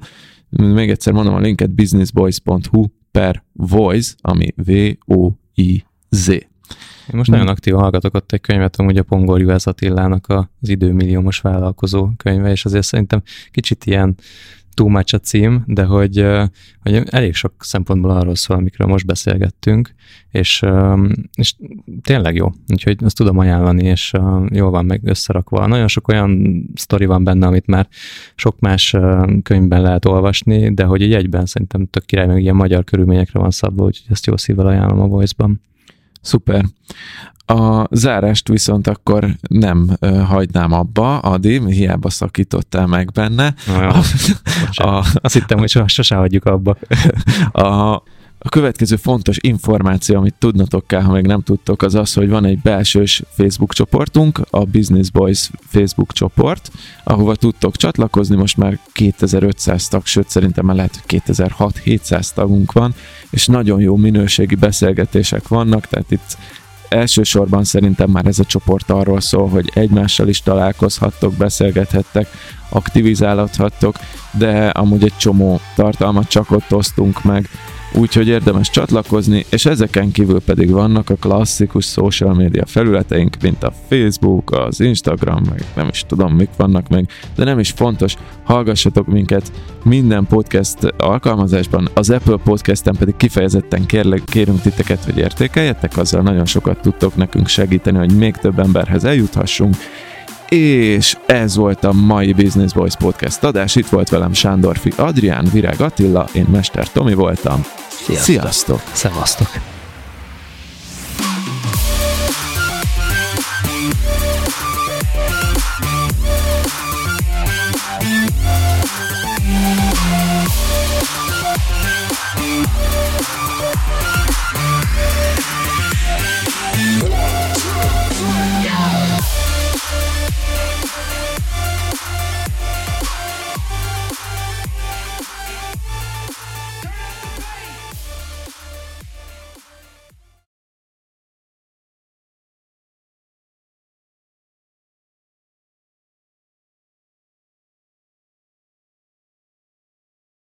Még egyszer mondom a linket businessboys.hu per voice, ami V-O-I-Z. Én most nagyon aktívan hallgatok ott egy könyvet, amúgy a Pongor Juhász Attilának az időmilliómos vállalkozó könyve, és azért szerintem kicsit ilyen too much a cím, de hogy, hogy elég sok szempontból arról szól, amikről most beszélgettünk, és, és tényleg jó, úgyhogy azt tudom ajánlani, és jól van meg összerakva. Nagyon sok olyan sztori van benne, amit már sok más könyvben lehet olvasni, de hogy így egyben szerintem tök király, meg ilyen magyar körülményekre van szabva, úgyhogy ezt jó szívvel ajánlom a Voice-ban. Szuper. A zárást viszont akkor nem hagynám abba, Adi, hiába szakítottál meg benne. a, a, azt hittem, hogy sose hagyjuk abba. <laughs> a, a következő fontos információ, amit tudnatok kell, ha még nem tudtok, az az, hogy van egy belsős Facebook csoportunk, a Business Boys Facebook csoport, ahova tudtok csatlakozni, most már 2500 tag, sőt szerintem már lehet, hogy 2600-700 tagunk van, és nagyon jó minőségi beszélgetések vannak, tehát itt elsősorban szerintem már ez a csoport arról szól, hogy egymással is találkozhattok, beszélgethettek, aktivizálhattok, de amúgy egy csomó tartalmat csak ott osztunk meg, úgyhogy érdemes csatlakozni, és ezeken kívül pedig vannak a klasszikus social media felületeink, mint a Facebook, az Instagram, meg nem is tudom, mik vannak meg, de nem is fontos, hallgassatok minket minden podcast alkalmazásban, az Apple Podcasten pedig kifejezetten kérlek, kérünk titeket, hogy értékeljetek, azzal nagyon sokat tudtok nekünk segíteni, hogy még több emberhez eljuthassunk, és ez volt a mai Business Boys Podcast adás. Itt volt velem Sándorfi Adrián, Virág Attila, én Mester Tomi voltam. Sziasztok! Sziasztok! Szevasztok!